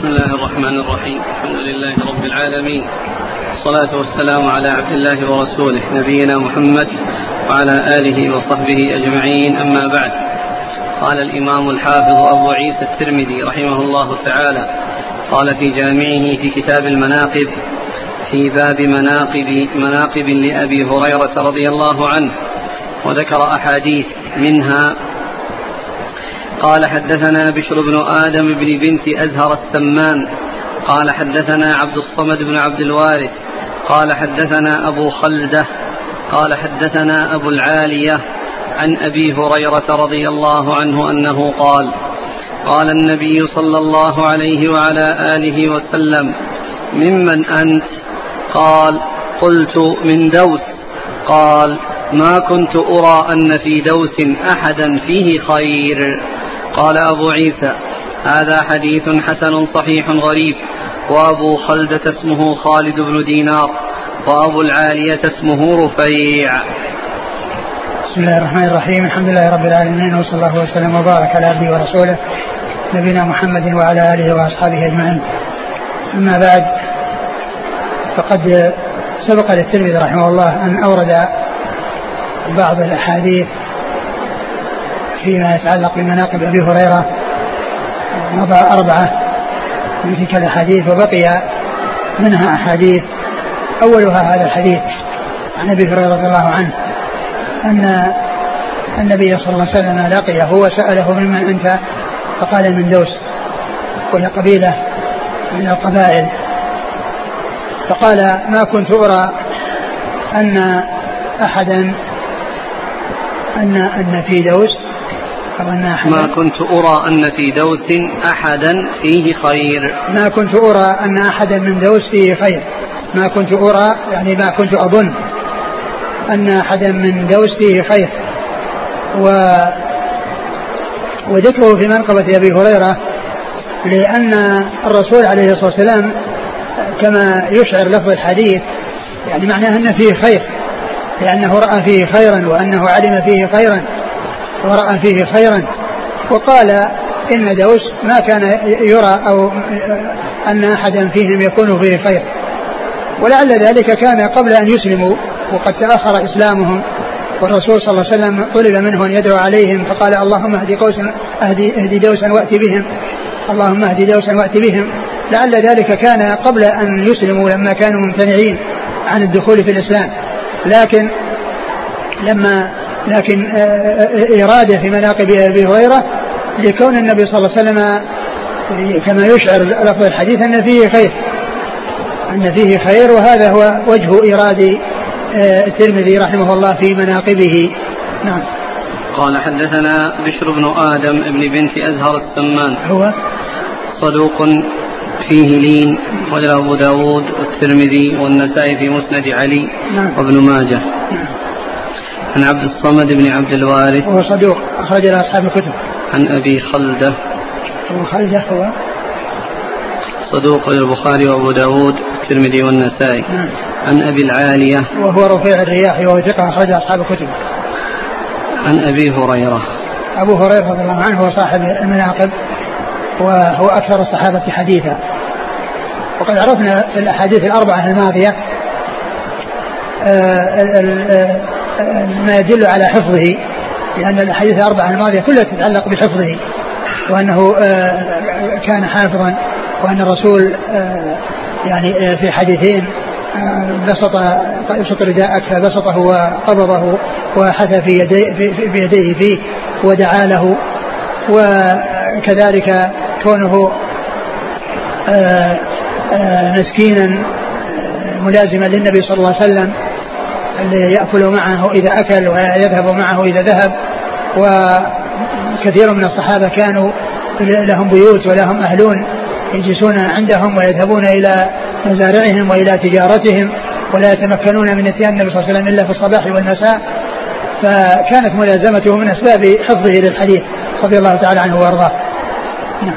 بسم الله الرحمن الرحيم. الحمد لله رب العالمين. والصلاة والسلام على عبد الله ورسوله نبينا محمد وعلى آله وصحبه أجمعين. أما بعد. قال الإمام الحافظ أبو عيسى الترمذي رحمه الله تعالى قال في جامعه في كتاب المناقب في باب مناقب مناقب لأبي هريرة رضي الله عنه وذكر أحاديث منها قال حدثنا بشر بن آدم بن بنت أزهر السمان. قال حدثنا عبد الصمد بن عبد الوارث. قال حدثنا أبو خلدة. قال حدثنا أبو العالية عن أبي هريرة رضي الله عنه أنه قال قال النبي صلى الله عليه وعلى آله وسلم ممن أنت؟ قال قلت من دوس. قال ما كنت أرى أن في دوس أحدا فيه خير. قال أبو عيسى هذا حديث حسن صحيح غريب. وأبو خلدة اسمه خالد بن دينار وأبو العالية اسمه رفيع. بسم الله الرحمن الرحيم الحمد لله رب العالمين وصلى الله وسلم وبارك على عبده ورسوله نبينا محمد وعلى آله وأصحابه أجمعين. أما بعد فقد سبق للترمذي رحمه الله أن أورد بعض الأحاديث فيما يتعلق بمناقب أبي هريرة مضى أربعة من تلك الأحاديث وبقي منها أحاديث أولها هذا الحديث عن أبي هريرة رضي الله عنه أن النبي صلى الله عليه وسلم لقيه وسأله ممن أنت؟ فقال من دوس وهي قبيلة من القبائل. فقال ما كنت أرى أن أحدا أن أن في دوس ما كنت أرى أن في دوس أحدا فيه خير. ما كنت أرى أن أحدا من دوس فيه خير. ما كنت أرى يعني ما كنت أظن أن أحدا من دوس فيه خير. و وذكره في منقبة أبي هريرة لأن الرسول عليه الصلاة والسلام كما يشعر لفظ الحديث يعني معناه أن فيه خير لأنه رأى فيه خيرا وأنه علم فيه خيرا. ورأى فيه خيرا. وقال إن دوس ما كان يرى أو أن أحدا فيهم يكون فيه خير. ولعل ذلك كان قبل أن يسلموا وقد تأخر إسلامهم. والرسول صلى الله عليه وسلم طلب منه أن يدعو عليهم فقال اللهم اهدي قوسا اهدي, اهدي دوسا وأتي بهم. اللهم اهدي دوسا وأتي بهم. لعل ذلك كان قبل أن يسلموا لما كانوا ممتنعين عن الدخول في الإسلام. لكن لما لكن إرادة في مناقب أبي هريرة لكون النبي صلى الله عليه وسلم كما يشعر لفظ الحديث أن فيه خير أن فيه خير وهذا هو وجه إرادة الترمذي رحمه الله في مناقبه. نعم. قال حدثنا بشر بن آدم ابن بنت أزهر السمان. هو؟ صدوق فيه لين وله أبو داود والترمذي والنسائي في مسند علي نعم. وابن ماجه. نعم. عن عبد الصمد بن عبد الوارث وهو صدوق أخرج له أصحاب الكتب. عن أبي خلدة. أبو خلدة هو؟ صدوق للبخاري وأبو داود والترمذي والنسائي. نعم. عن أبي العالية. وهو رفيع الرياحي وهو ثقة أخرج أصحاب الكتب. عن أبي هريرة. أبو هريرة رضي الله عنه هو صاحب المناقب وهو أكثر الصحابة حديثا. وقد عرفنا في الأحاديث الأربعة الماضية ما يدل على حفظه لأن الأحاديث الأربعة الماضية كلها تتعلق بحفظه وأنه آه، كان حافظا وأن الرسول آه، يعني آه، في حديثين بسط يبسط رداءك فبسطه وقبضه وحث في يديه في, بيديه فيه ودعا له وكذلك كونه مسكينا ملازما للنبي صلى الله عليه وسلم اللي يأكل معه إذا أكل ويذهب معه إذا ذهب. وكثير من الصحابة كانوا لهم بيوت ولهم أهلون يجلسون عندهم ويذهبون إلى مزارعهم وإلى تجارتهم ولا يتمكنون من إتيان النبي صلى الله عليه وسلم إلا في الصباح والمساء. فكانت ملازمته من أسباب حفظه للحديث رضي الله تعالى عنه وأرضاه. نعم.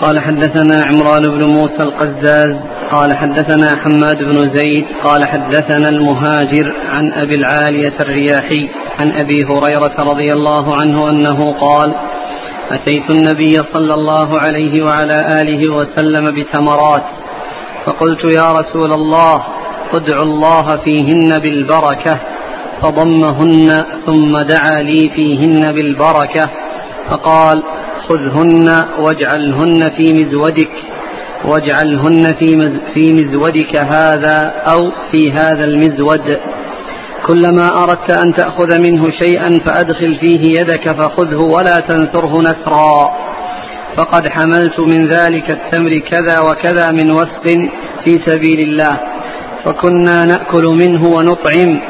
قال حدثنا عمران بن موسى القزاز قال حدثنا حماد بن زيد قال حدثنا المهاجر عن أبي العالية الرياحي عن أبي هريرة رضي الله عنه أنه قال أتيت النبي صلى الله عليه وعلى آله وسلم بتمرات فقلت يا رسول الله ادع الله فيهن بالبركة فضمهن ثم دعا لي فيهن بالبركة فقال خذهن واجعلهن في مزودك. واجعلهن في في مزودك هذا أو في هذا المزود كلما أردت أن تأخذ منه شيئا فأدخل فيه يدك فخذه ولا تنثره نثرا. فقد حملت من ذلك التمر كذا وكذا من وسق في سبيل الله. فكنا نأكل منه ونطعم.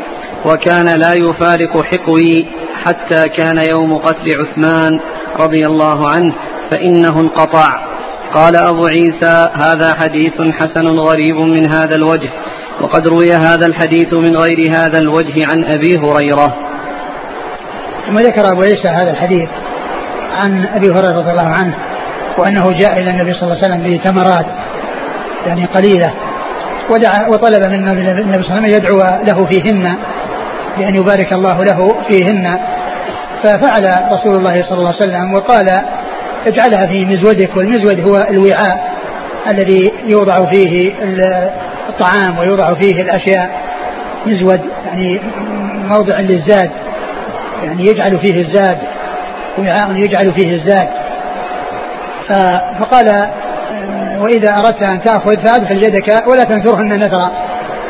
وكان لا يفارق حقوي حتى كان يوم قتل عثمان رضي الله عنه فإنه انقطع. قال أبو عيسى هذا حديث حسن غريب من هذا الوجه وقد روي هذا الحديث من غير هذا الوجه عن أبي هريرة. ثم ذكر أبو عيسى هذا الحديث عن أبي هريرة رضي الله عنه وأنه جاء إلى النبي صلى الله عليه وسلم بتمرات يعني قليلة ودعا وطلب من النبي صلى الله عليه وسلم يدعو له فيهن بأن يبارك الله له فيهن ففعل رسول الله صلى الله عليه وسلم وقال اجعلها في مزودك والمزود هو الوعاء الذي يوضع فيه الطعام ويوضع فيه الأشياء. مزود يعني موضع للزاد يعني يجعل فيه الزاد وعاء يجعل فيه الزاد. فقال وإذا أردت أن تأخذ فأدخل يدك ولا تنثرهن نثرا.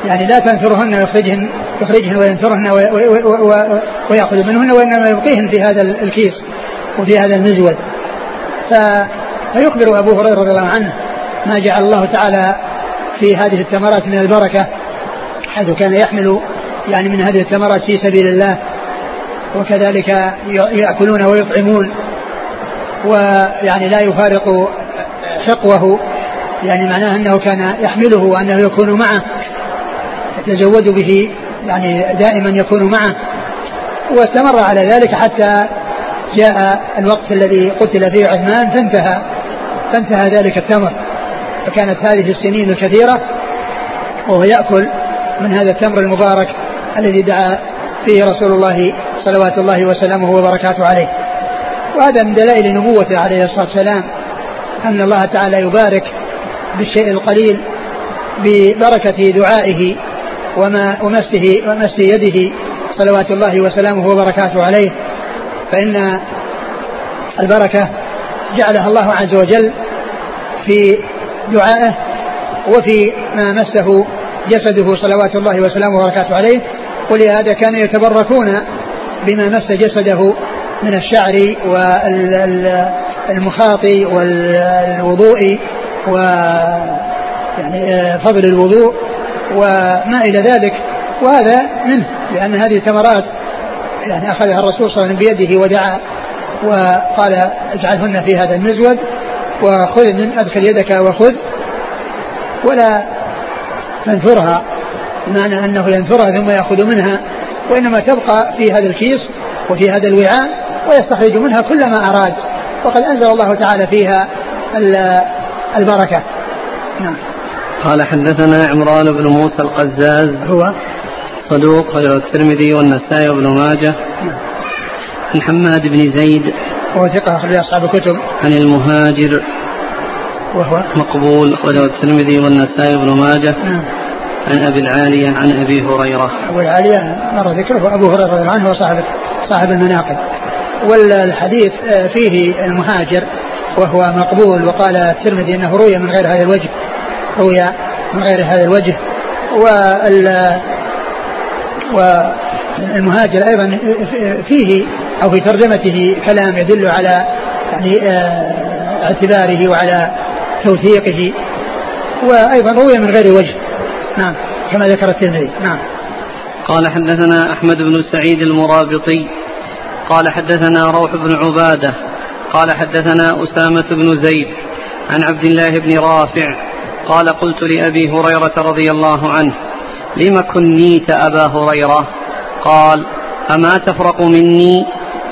يعني لا تنثرهن ويخرجهن يخرجهن وينثرهن ويأخذ منهن وإنما يبقيهن في هذا الكيس وفي هذا المزود فيخبر أبو هريرة رضي الله عنه ما جعل الله تعالى في هذه الثمرات من البركة حيث كان يحمل يعني من هذه الثمرات في سبيل الله وكذلك يأكلون ويطعمون ويعني لا يفارق حقوه يعني معناه أنه كان يحمله وأنه يكون معه يتزود به يعني دائما يكون معه واستمر على ذلك حتى جاء الوقت الذي قتل فيه عثمان فانتهى. فانتهى ذلك التمر. فكانت هذه السنين الكثيرة وهو يأكل من هذا التمر المبارك الذي دعا فيه رسول الله صلوات الله وسلامه وبركاته عليه. وهذا من دلائل نبوته عليه الصلاة والسلام أن الله تعالى يبارك بالشيء القليل ببركة دعائه وما ومسه ومس يده صلوات الله وسلامه وبركاته عليه. فإن البركة جعلها الله عز وجل في دعائه وفي ما مسه جسده صلوات الله وسلامه وبركاته عليه. ولهذا كانوا يتبركون بما مس جسده من الشعر والمخاط والوضوء و يعني آه، فضل الوضوء وما إلى ذلك. وهذا منه لأن هذه ثمرات يعني أخذها الرسول صلى الله عليه وسلم بيده ودعا وقال اجعلهن في هذا المزود وخذ من أدخل يدك وخذ ولا تنثرها بمعنى أنه ينثرها ثم يأخذ منها وإنما تبقى في هذا الكيس وفي هذا الوعاء ويستخرج منها كل ما أراد وقد أنزل الله تعالى فيها البركة. نعم. قال حدثنا عمران بن موسى القزاز. هو صدوق غير الترمذي والنسائي وابن ماجه. عن حماد بن زيد. وهو ثقة أخرج أصحاب الكتب. عن المهاجر. وهو؟ مقبول أخرجه الترمذي والنسائي وابن ماجه. نعم. عن أبي العالية عن أبي هريرة. أبو العالية مر ذكره أبو هريرة رضي الله عنه وصاحب صاحب المناقب. والحديث آه، فيه المهاجر وهو مقبول وقال الترمذي إنه روي من غير هذا الوجه روي من غير هذا الوجه. وال والمهاجر أيضا فيه أو في ترجمته كلام يدل على يعني آه، اعتباره وعلى توثيقه. وأيضا روي من غير وجه. نعم كما ذكر الترمذي. نعم. قال حدثنا أحمد بن سعيد المرابطي. قال حدثنا روح بن عبادة. قال حدثنا أسامة بن زيد. عن عبد الله بن رافع. قال قلت لأبي هريرة رضي الله عنه لم كنيت أبا هريرة؟ قال أما تفرق مني؟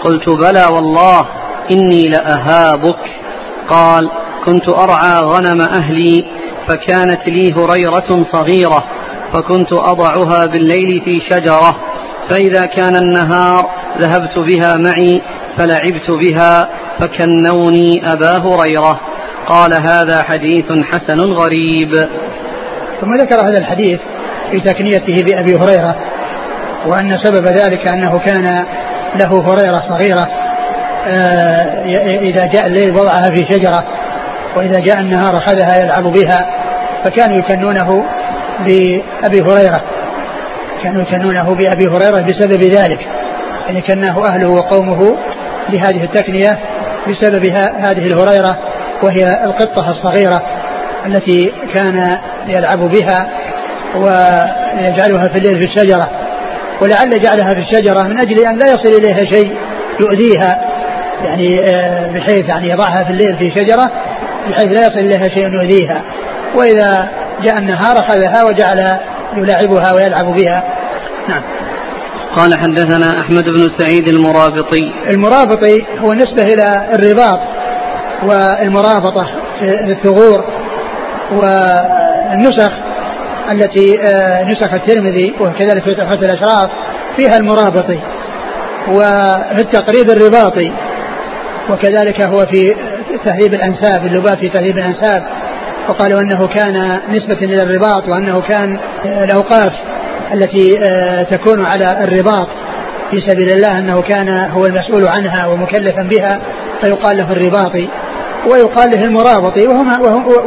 قلت بلى والله إني لأهابك. قال كنت أرعى غنم أهلي فكانت لي هريرة صغيرة فكنت أضعها بالليل في شجرة فإذا كان النهار ذهبت بها معي فلعبت بها فكنوني أبا هريرة. قال هذا حديث حسن غريب. ثم ذكر هذا الحديث في تكنيته بأبي هريرة وأن سبب ذلك أنه كان له هريرة صغيرة آه، إذا جاء الليل وضعها في شجرة وإذا جاء النهار أخذها يلعب بها فكانوا يكنونه بأبي هريرة. كانوا يكنونه بأبي هريرة بسبب ذلك يعني كناه أهله وقومه بهذه التكنية بسبب هذه الهريرة وهي القطة الصغيرة التي كان يلعب بها ويجعلها في الليل في الشجرة. ولعل جعلها في الشجرة من أجل أن لا يصل إليها شيء يؤذيها. يعني آه، بحيث يعني يضعها في الليل في شجرة بحيث لا يصل إليها شيء يؤذيها. وإذا جاء النهار أخذها وجعل يلاعبها ويلعب بها. نعم. قال حدثنا أحمد بن سعيد المرابطي. المرابطي هو نسبة إلى الرباط والمرابطة في الثغور والنسخ التي آه، نسخ الترمذي وكذلك في تحفة الأشراف فيها المرابطي وفي التقريب الرباطي وكذلك هو في تهذيب الأنساب اللباب في تهذيب الأنساب. وقالوا أنه كان نسبة إلى الرباط وأنه كان الأوقاف التي آه، تكون على الرباط في سبيل الله أنه كان هو المسؤول عنها ومكلفا بها فيقال له الرباطي. ويقال له المرابطي وهما,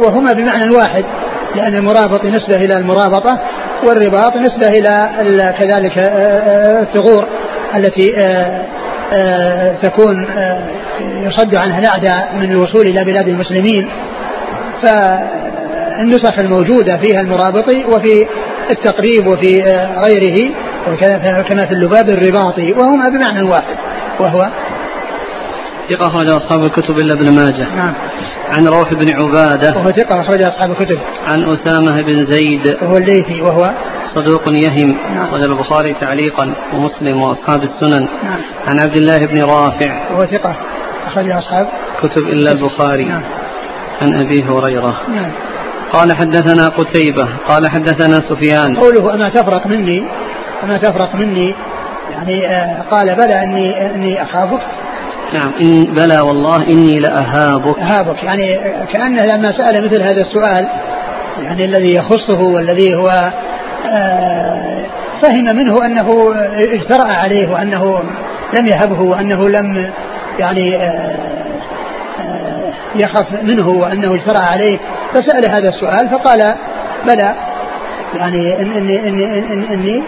وهما بمعنى واحد. لأن المرابط نسبة إلى المرابطة والرباط نسبة إلى كذلك آه، آه، الثغور التي تكون يصد عنها الأعداء من الوصول إلى بلاد المسلمين. فالنسخ الموجودة فيها المرابطي وفي التقريب وفي غيره كما في اللباب الرباطي وهما بمعنى واحد وهو ثقة أخرج أصحاب الكتب إلا ابن ماجه. نعم. عن روح بن عبادة. وهو ثقة أخرج أصحاب الكتب. عن أسامة بن زيد. وهو الليثي وهو صدوق يهم. نعم. البخاري تعليقا ومسلم وأصحاب السنن. نعم. عن عبد الله بن رافع. وهو ثقة أخرج أصحاب كتب إلا البخاري. نعم. عن أبي هريرة. نعم. قال حدثنا قتيبة. قال حدثنا سفيان. قوله أما تفرق مني أما تفرق مني يعني آه قال بلى أني أني أخافك. نعم. إن بلى والله إني لأهابك. أهابك. يعني كأنه لما سأل مثل هذا السؤال يعني الذي يخصه والذي هو آه فهم منه أنه اجترأ عليه وأنه لم يهبه وأنه لم يعني آه يخاف منه وأنه اجترأ عليه. فسأل هذا السؤال فقال بلى. يعني إن إني إني إني إني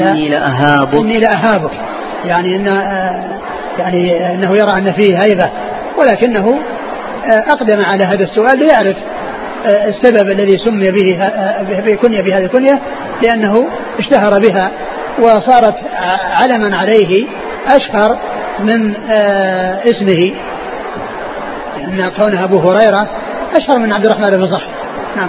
إني لأهابك. إني لأهابك. يعني إن يعني أنه يرى أن فيه هيبة ولكنه أقدم على هذا السؤال ليعرف السبب الذي سمي به كنية بهذه الكنية لأنه اشتهر بها وصارت علما عليه أشهر من اسمه أن كونه أبو هريرة أشهر من عبد الرحمن بن صخر. نعم.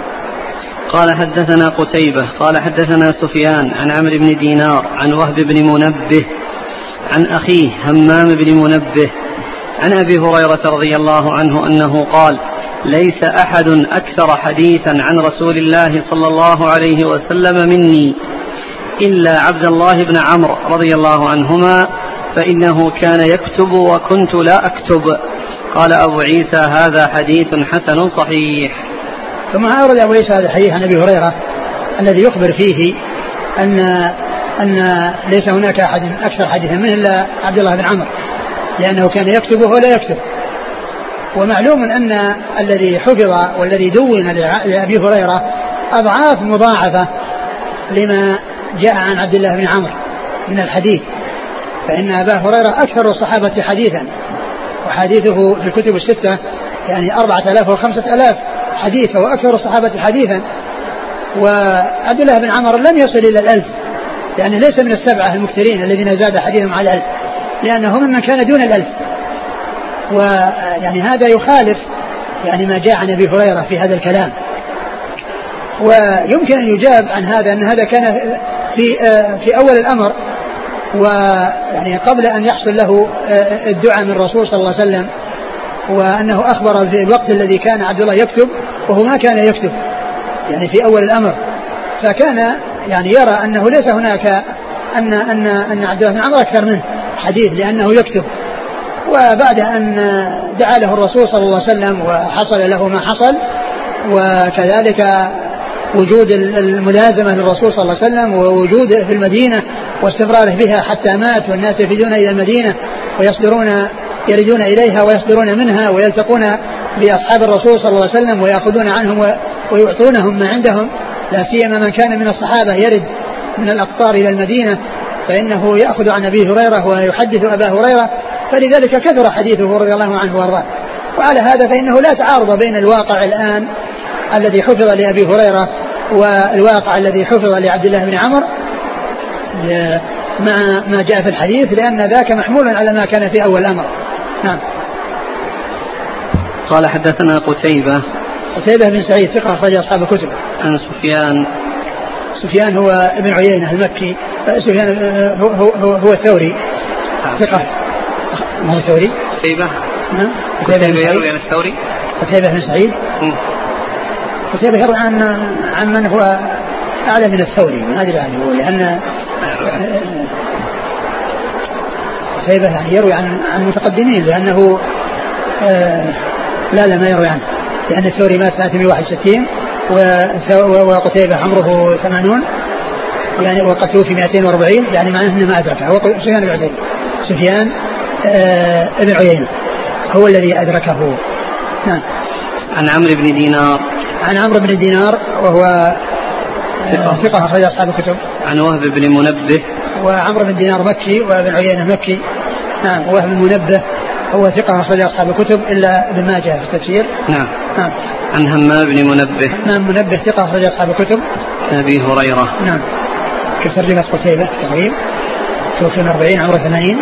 قال حدثنا قتيبة قال حدثنا سفيان عن عمرو بن دينار عن وهب بن منبه عن أخيه همام بن منبه عن أبي هريرة رضي الله عنه أنه قال ليس أحد أكثر حديثا عن رسول الله صلى الله عليه وسلم مني إلا عبد الله بن عمرو رضي الله عنهما فإنه كان يكتب وكنت لا أكتب. قال أبو عيسى هذا حديث حسن صحيح. ثم أورد أبو عيسى هذا الحديث عن أبي هريرة الذي يخبر فيه أن أن ليس هناك أحد أكثر حديثا منه إلا عبد الله بن عمرو لأنه كان يكتب وهو لا يكتب. ومعلوم أن الذي حفظ والذي دون لأبي هريرة أضعاف مضاعفة لما جاء عن عبد الله بن عمرو من الحديث. فإن أبا هريرة أكثر الصحابة حديثا وحديثه في الكتب الستة يعني أربعة آلاف وخمسة آلاف حديث وهو أكثر الصحابة حديثا. وعبد الله بن عمر لم يصل إلى الألف. يعني ليس من السبعة المكثرين الذين زاد حديثهم على الألف لأنه ممن كان دون الألف. ويعني هذا يخالف يعني ما جاء عن أبي هريرة في هذا الكلام. ويمكن أن يجاب عن هذا أن هذا كان في في أول الأمر ويعني قبل أن يحصل له الدعاء من الرسول صلى الله عليه وسلم وأنه أخبر في الوقت الذي كان عبد الله يكتب وهو ما كان يكتب يعني في أول الأمر. فكان يعني يرى أنه ليس هناك أن أن أن عبد الله بن عمر أكثر منه حديث لأنه يكتب. وبعد أن دعا له الرسول صلى الله عليه وسلم وحصل له ما حصل وكذلك وجود الملازمة للرسول صلى الله عليه وسلم ووجوده في المدينة واستمراره بها حتى مات والناس يفدون إلى المدينة ويصدرون يردون إليها ويصدرون منها ويلتقون بأصحاب الرسول صلى الله عليه وسلم ويأخذون عنهم ويعطونهم ما عندهم. لا سيما من كان من الصحابة يرد من الأقطار إلى المدينة فإنه يأخذ عن أبي هريرة ويحدث أبا هريرة فلذلك كثر حديثه رضي الله عنه وأرضاه. وعلى هذا فإنه لا تعارض بين الواقع الآن الذي حفظ لأبي هريرة والواقع الذي حفظ لعبد الله بن عمر مع ما جاء في الحديث لأن ذاك محمول على ما كان في أول الأمر. نعم. قال حدثنا قتيبة قتيبة بن سعيد ثقة أخرج أصحاب الكتب. عن سفيان. سفيان هو ابن عيينة المكي. سفيان هو, هو, هو, هو الثوري. ثقة. ما هو ثوري قتيبة. نعم. قتيبة يروي عن الثوري. قتيبة بن سعيد. قتيبة يروي عن عن من هو أعلى من الثوري. ما أدري عنه لأن قتيبة يعني يروي عن عن المتقدمين لأنه آه لا لا ما يروي عنه. لأن الثوري مات سنة 161 وقتيبة عمره 80 يعني وقد توفي 240 يعني معناه إنه ما أدركه. هو سفيان بن عيينة. سفيان آه ابن عيينة. هو الذي أدركه. نعم. عن عمرو بن دينار. عن عمرو بن دينار وهو آه ثقة أخرج أصحاب الكتب. عن وهب بن منبه. وعمرو بن دينار مكي وابن عيينة مكي. نعم وهب بن منبه هو ثقة أخرج أصحاب الكتب إلا ابن ماجه في التفسير. نعم. نعم عن همام بن منبه. همام منبه ثقة أخرج أصحاب الكتب. أبي هريرة. نعم. كيف ترجمة قتيبة تقريبا توفي من 40 عمره 80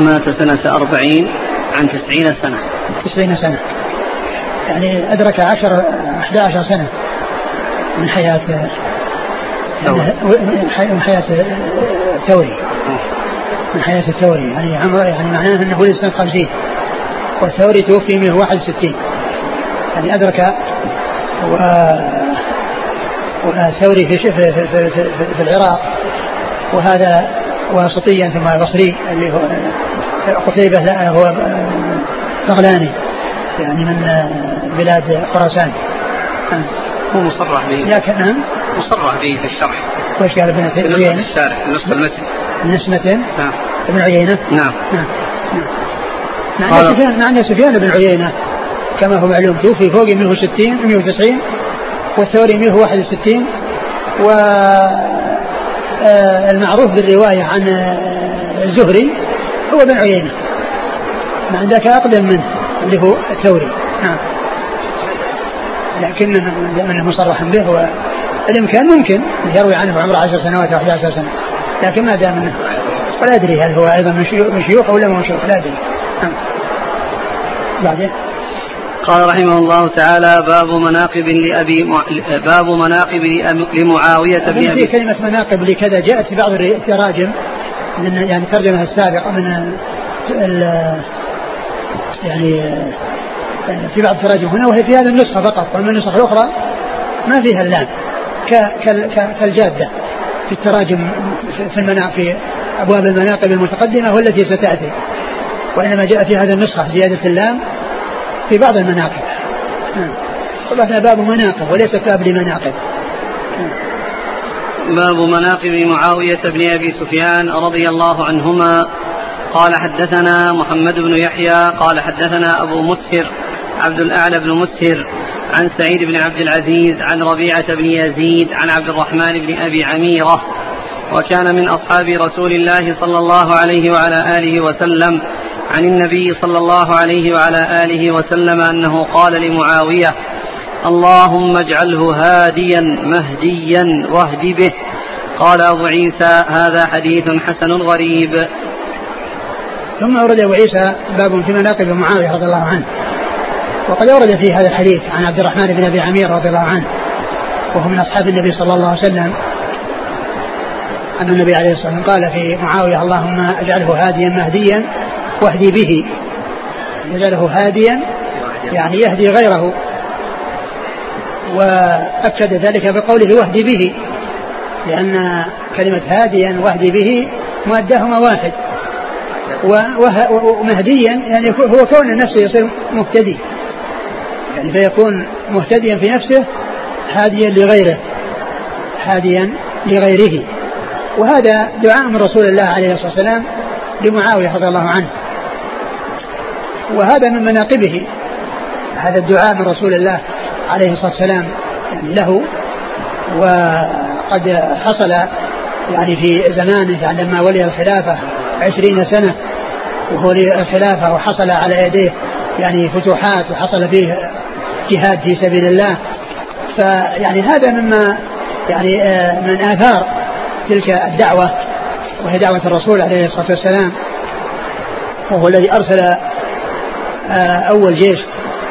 مات سنة 40 عن 90 سنة. 90 سنة. يعني أدرك 10 11 سنة من حياة من حياة ثوري. من حياة الثوري يعني عمره يعني معناه أنه ولد سنة 50 والثوري توفي منه 61 يعني أدرك و والثوري في, في, في, في, في, في العراق وهذا واسطيا ثم بصري اللي هو قتيبة لا هو بغلاني يعني من بلاد خراسان. هو مصرح به. لكن نعم. مصرح به في الشرح. وش قال ابن عيينة؟ في الشارح نسخة المتن. نسخة المتن نعم. ابن عيينة؟ نعم. نعم. سفيان مع أن سفيان بن عيينة كما هو معلوم توفي فوق 160 190 والثوري 161 و المعروف بالرواية عن الزهري هو بن عيينة. مع ذاك أقدم منه اللي هو الثوري. نعم. لكن دائما مصرحا به والإمكان ممكن يروي عنه عمره 10 سنوات أو 11 سنة. لكن ما دام منه ولا أدري هل هو أيضا من شيوخ أو لا من شيوخ لا أدري. نعم. بعدين؟ قال رحمه الله تعالى باب مناقب لأبي مع... باب مناقب لمعاوية بن أبي كلمة مناقب لكذا جاءت في بعض التراجم من يعني الترجمة السابقة من ال... يعني في بعض التراجم هنا وهي في هذه النسخة فقط وأما النسخ الأخرى ما فيها اللام ك... ك... كالجادة في التراجم في المناقب في أبواب المناقب المتقدمة والتي ستأتي وإنما جاء في هذه النسخة زيادة اللام في بعض المناقب. طبعا باب مناقب وليس باب لمناقب. باب مناقب معاوية بن أبي سفيان رضي الله عنهما. قال حدثنا محمد بن يحيى قال حدثنا أبو مسهر عبد الأعلى بن مسهر عن سعيد بن عبد العزيز عن ربيعة بن يزيد عن عبد الرحمن بن أبي عميرة. وكان من أصحاب رسول الله صلى الله عليه وعلى آله وسلم عن النبي صلى الله عليه وعلى آله وسلم أنه قال لمعاوية اللهم اجعله هاديا مهديا واهد به. قال أبو عيسى هذا حديث حسن غريب. ثم أورد أبو عيسى باب في مناقب معاوية رضي الله عنه. وقد أورد في هذا الحديث عن عبد الرحمن بن أبي عمير رضي الله عنه وهو من أصحاب النبي صلى الله عليه وسلم. أن النبي عليه الصلاة والسلام قال في معاوية اللهم اجعله هاديا مهديا واهدي به. يجعله هاديا يعني يهدي غيره. وأكد ذلك بقوله واهدي به لأن كلمة هاديا واهدي به مؤداهما واحد ومهديا يعني هو كون نفسه يصير مهتدي. يعني فيكون مهتديا في نفسه هاديا لغيره. هاديا لغيره. وهذا دعاء من رسول الله عليه الصلاة والسلام لمعاوية رضي الله عنه. وهذا من مناقبه. هذا الدعاء من رسول الله عليه الصلاة والسلام يعني له وقد حصل يعني في زمانه لما ولي الخلافة عشرين سنة وهو الخلافة وحصل على يديه يعني فتوحات وحصل فيه جهاد في سبيل الله. فيعني هذا مما يعني آه، من آثار تلك الدعوة وهي دعوة الرسول عليه الصلاة والسلام. وهو الذي أرسل أول جيش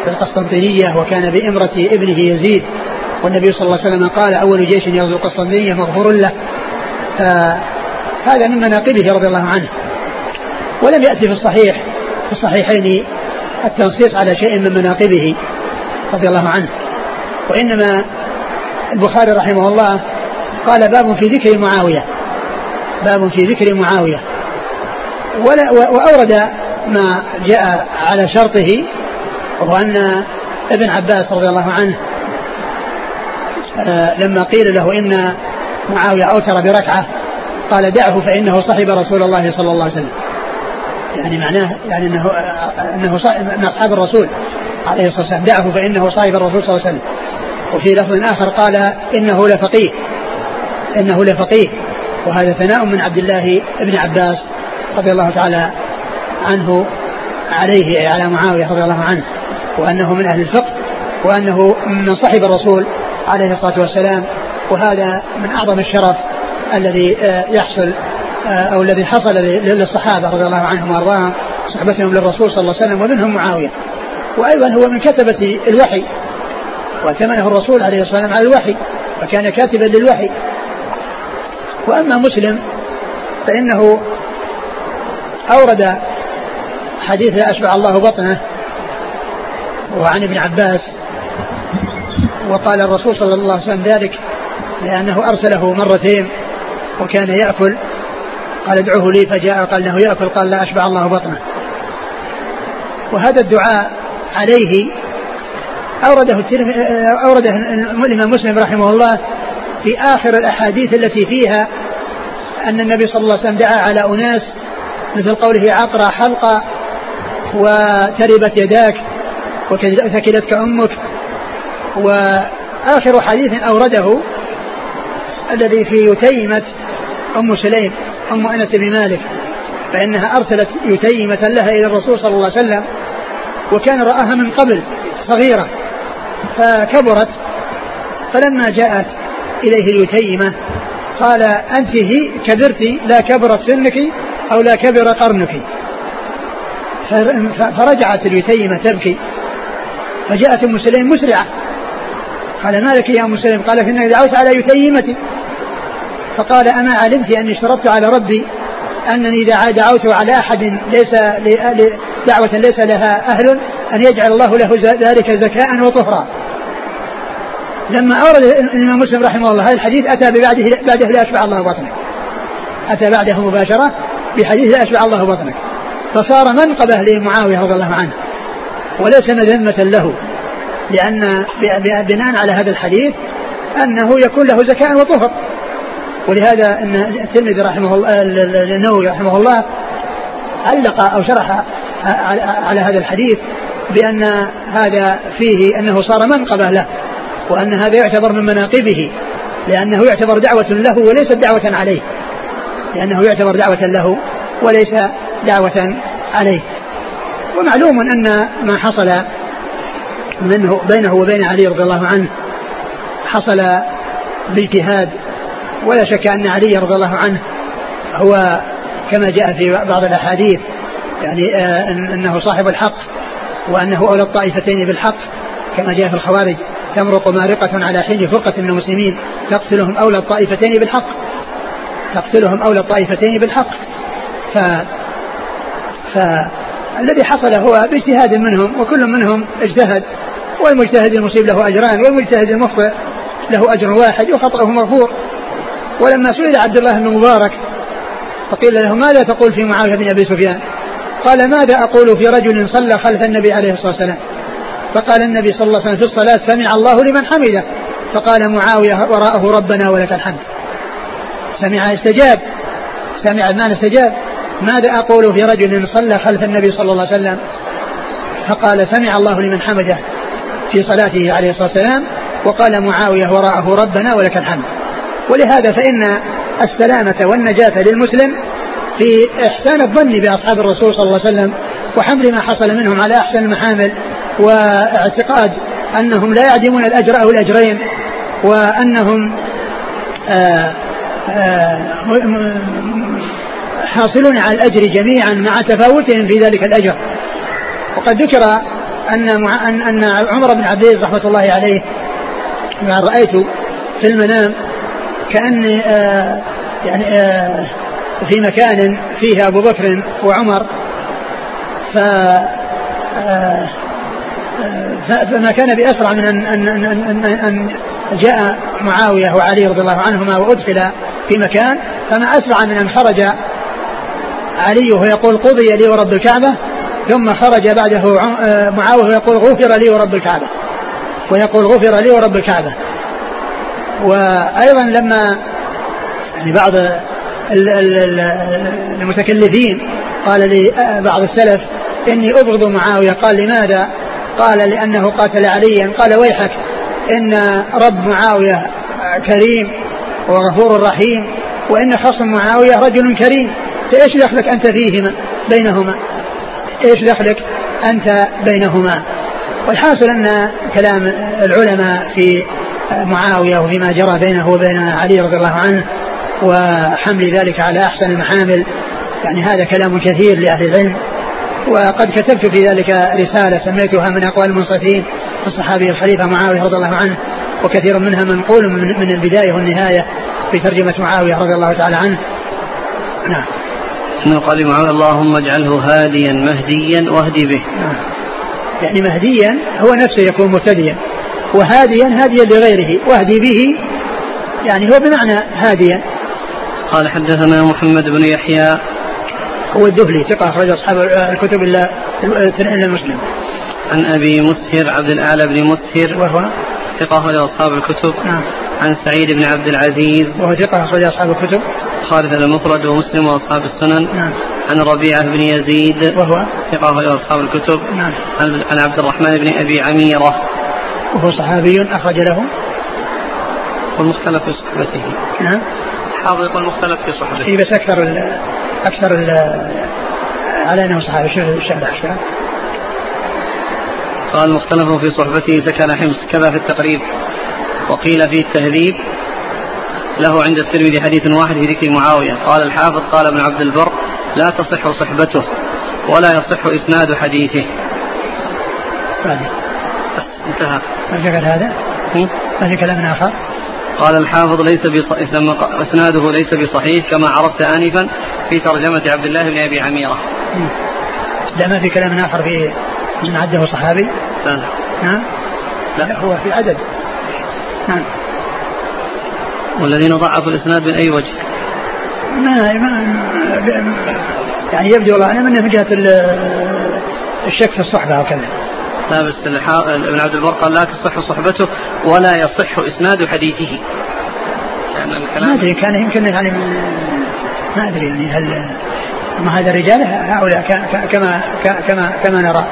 في القسطنطينية وكان بإمرة ابنه يزيد. والنبي صلى الله عليه وسلم قال أول جيش يغزو القسطنطينية مغفور له. فهذا من مناقبه رضي الله عنه. ولم يأتي في الصحيح في الصحيحين التنصيص على شيء من مناقبه رضي الله عنه. وإنما البخاري رحمه الله قال باب في ذكر معاوية باب في ذكر معاوية ولا وأورد ما جاء على شرطه وهو أن ابن عباس رضي الله عنه آه، لما قيل له إن معاوية أوتر بركعة قال دعه فإنه صحب رسول الله صلى الله عليه وسلم. يعني معناه يعني إنه إنه من أصحاب الرسول عليه الصلاة والسلام دعه فإنه صاحب الرسول صلى الله عليه وسلم. وفي لفظ آخر قال إنه لفقيه إنه لفقيه. وهذا ثناء من عبد الله بن عباس رضي الله تعالى عنه عليه على معاوية رضي الله عنه وأنه من أهل الفقه وأنه من صحب الرسول عليه الصلاة والسلام وهذا من أعظم الشرف الذي آه، يحصل آه، أو الذي حصل للصحابة رضي الله عنهم وأرضاهم صحبتهم للرسول صلى الله عليه وسلم ومنهم معاوية. وأيضا هو من كتبة الوحي وأتمنه الرسول عليه الصلاة والسلام على الوحي فكان كاتبا للوحي. وأما مسلم فإنه أورد حديث اشبع الله بطنه وعن ابن عباس وقال الرسول صلى الله عليه وسلم ذلك لأنه أرسله مرتين وكان يأكل. قال ادعوه لي فجاء قال إنه يأكل قال لا اشبع الله بطنه. وهذا الدعاء عليه أورده أورده الإمام مسلم رحمه الله في آخر الأحاديث التي فيها أن النبي صلى الله عليه وسلم دعا على أناس مثل قوله عقرى حلقة وتربت يداك وثكلتك أمك. وآخر حديث أورده الذي في يتيمة أم سليم أم أنس بن مالك فإنها أرسلت يتيمة لها إلى الرسول صلى الله عليه وسلم وكان رآها من قبل صغيرة فكبرت فلما جاءت إليه اليتيمة قال أنت هي كبرت لا كبرت سنك أو لا كبر قرنك. فرجعت اليتيمة تبكي. فجاءت أم سليم مسرعة. قال ما لك يا أم سليم؟ قالت إني دعوت على يتيمتي. فقال أما علمت أني اشترطت على ربي أنني إذا دعوت على أحد ليس دعوة ليس لها أهل أن يجعل الله له ذلك زكاء وطهرا. لما أورد الإمام مسلم رحمه الله هذا الحديث أتى ببعده بعده لا أشبع الله بطنك. أتى بعده مباشرة بحديث لا أشبع الله بطنك. فصار منقبة لمعاوية رضي الله عنه. وليس مذمة له لأن بناء على هذا الحديث أنه يكون له زكاء وطهر. ولهذا إن الترمذي رحمه الله النووي رحمه الله علق أو شرح على هذا الحديث بأن هذا فيه أنه صار منقبه له وأن هذا يعتبر من مناقبه لأنه يعتبر دعوة له وليست دعوة عليه. لأنه يعتبر دعوة له وليس دعوة عليه. ومعلوم أن ما حصل منه بينه وبين علي رضي الله عنه حصل باجتهاد ولا شك أن علي رضي الله عنه هو كما جاء في بعض الأحاديث يعني آه أنه صاحب الحق وأنه أولى الطائفتين بالحق كما جاء في الخوارج. تمرق مارقة على حين فرقة من المسلمين تقتلهم أولى الطائفتين بالحق. تقتلهم أولى الطائفتين بالحق. ف فالذي حصل هو باجتهاد منهم وكل منهم اجتهد والمجتهد المصيب له أجران والمجتهد المخطئ له أجر واحد وخطأه مغفور ولما سئل عبد الله بن مبارك فقيل له ماذا تقول في معاوية بن أبي سفيان؟ قال ماذا أقول في رجل صلى خلف النبي عليه الصلاة والسلام؟ فقال النبي صلى الله عليه وسلم في الصلاة سمع الله لمن حمده. فقال معاوية وراءه ربنا ولك الحمد. سمع استجاب. سمع بمعنى استجاب. ماذا أقول في رجل صلى خلف النبي صلى الله عليه وسلم؟ فقال سمع الله لمن حمده في صلاته عليه الصلاة والسلام وقال معاوية وراءه ربنا ولك الحمد. ولهذا فإن السلامة والنجاة للمسلم في إحسان الظن بأصحاب الرسول صلى الله عليه وسلم وحمل ما حصل منهم على أحسن المحامل واعتقاد أنهم لا يعدمون الأجر أو الأجرين وأنهم آآ آآ حاصلون على الأجر جميعا مع تفاوتهم في ذلك الأجر. وقد ذكر أن أن عمر بن عبد العزيز رحمة الله عليه رأيت في المنام كأني آه يعني آه في مكان فيه أبو بكر وعمر ف آه فما كان بأسرع من أن, أن, أن, أن, أن جاء معاوية وعلي رضي الله عنهما وأدخل في مكان فما أسرع من أن خرج علي ويقول قضي لي ورب الكعبة ثم خرج بعده معاوية ويقول غفر لي ورب الكعبة. ويقول غفر لي ورب الكعبة. وأيضا لما يعني بعض المتكلفين قال لي بعض السلف إني أبغض معاوية. قال لماذا قال لأنه قاتل عليا. قال ويحك إن رب معاوية كريم وغفور رحيم وإن خصم معاوية رجل كريم. فإيش دخلك أنت فيهما بينهما؟ إيش دخلك أنت بينهما؟ والحاصل أن كلام العلماء في معاوية وفيما جرى بينه وبين علي رضي الله عنه وحمل ذلك على أحسن المحامل يعني هذا كلام كثير لأهل العلم. وقد كتبت في ذلك رسالة سميتها من أقوال المنصفين في الصحابي الخليفة معاوية رضي الله عنه وكثير منها منقول من, من البداية والنهاية في ترجمة معاوية رضي الله تعالى عنه. نعم. قال معاوية اللهم اجعله هاديا مهديا واهدي به. يعني مهديا هو نفسه يكون مهتديا وهاديا هاديا لغيره واهدي به يعني هو بمعنى هاديا قال حدثنا محمد بن يحيى هو الدهلي ثقة أخرج أصحاب الكتب إلا إلا المسلم. عن أبي مسهر عبد الأعلى بن مسهر وهو ثقة أخرج أصحاب الكتب. نعم. عن سعيد بن عبد العزيز وهو ثقة أخرج أصحاب الكتب. خالد المفرد ومسلم وأصحاب السنن. نعم. عن ربيعة بن يزيد وهو ثقة أخرج أصحاب الكتب. نعم. عن عبد الرحمن بن أبي عميرة وهو صحابي أخرج له والمختلف في صحبته. نعم. حافظ يقول مختلف في صحبته. اي بس أكثر ال أكثر ال على أنه صحابي شو أشكال قال مختلف في صحبته سكن حمص كذا في التقريب وقيل في التهذيب له عند الترمذي حديث واحد في ذكر معاوية قال الحافظ قال ابن عبد البر لا تصح صحبته ولا يصح إسناد حديثه بس انتهى ما في هذا؟ ما في كلام آخر؟ قال الحافظ ليس إسناده ليس بصحيح كما عرفت انفا في ترجمة عبد الله بن أبي عميرة. لا ما في كلام آخر في من عده صحابي؟ لا نعم؟ لا هو في عدد. نعم. والذين ضعفوا الإسناد من أي وجه؟ ما ما يعني يبدو والله اعلم انه من جهة الشك في الصحبة وكذا. لا بس ابن عبد البر قال لا تصح صحبته ولا يصح إسناد حديثه. كان الكلام ما أدري كان يمكن يعني ما أدري يعني هل ما هذا الرجال هؤلاء كما كما كما نرى.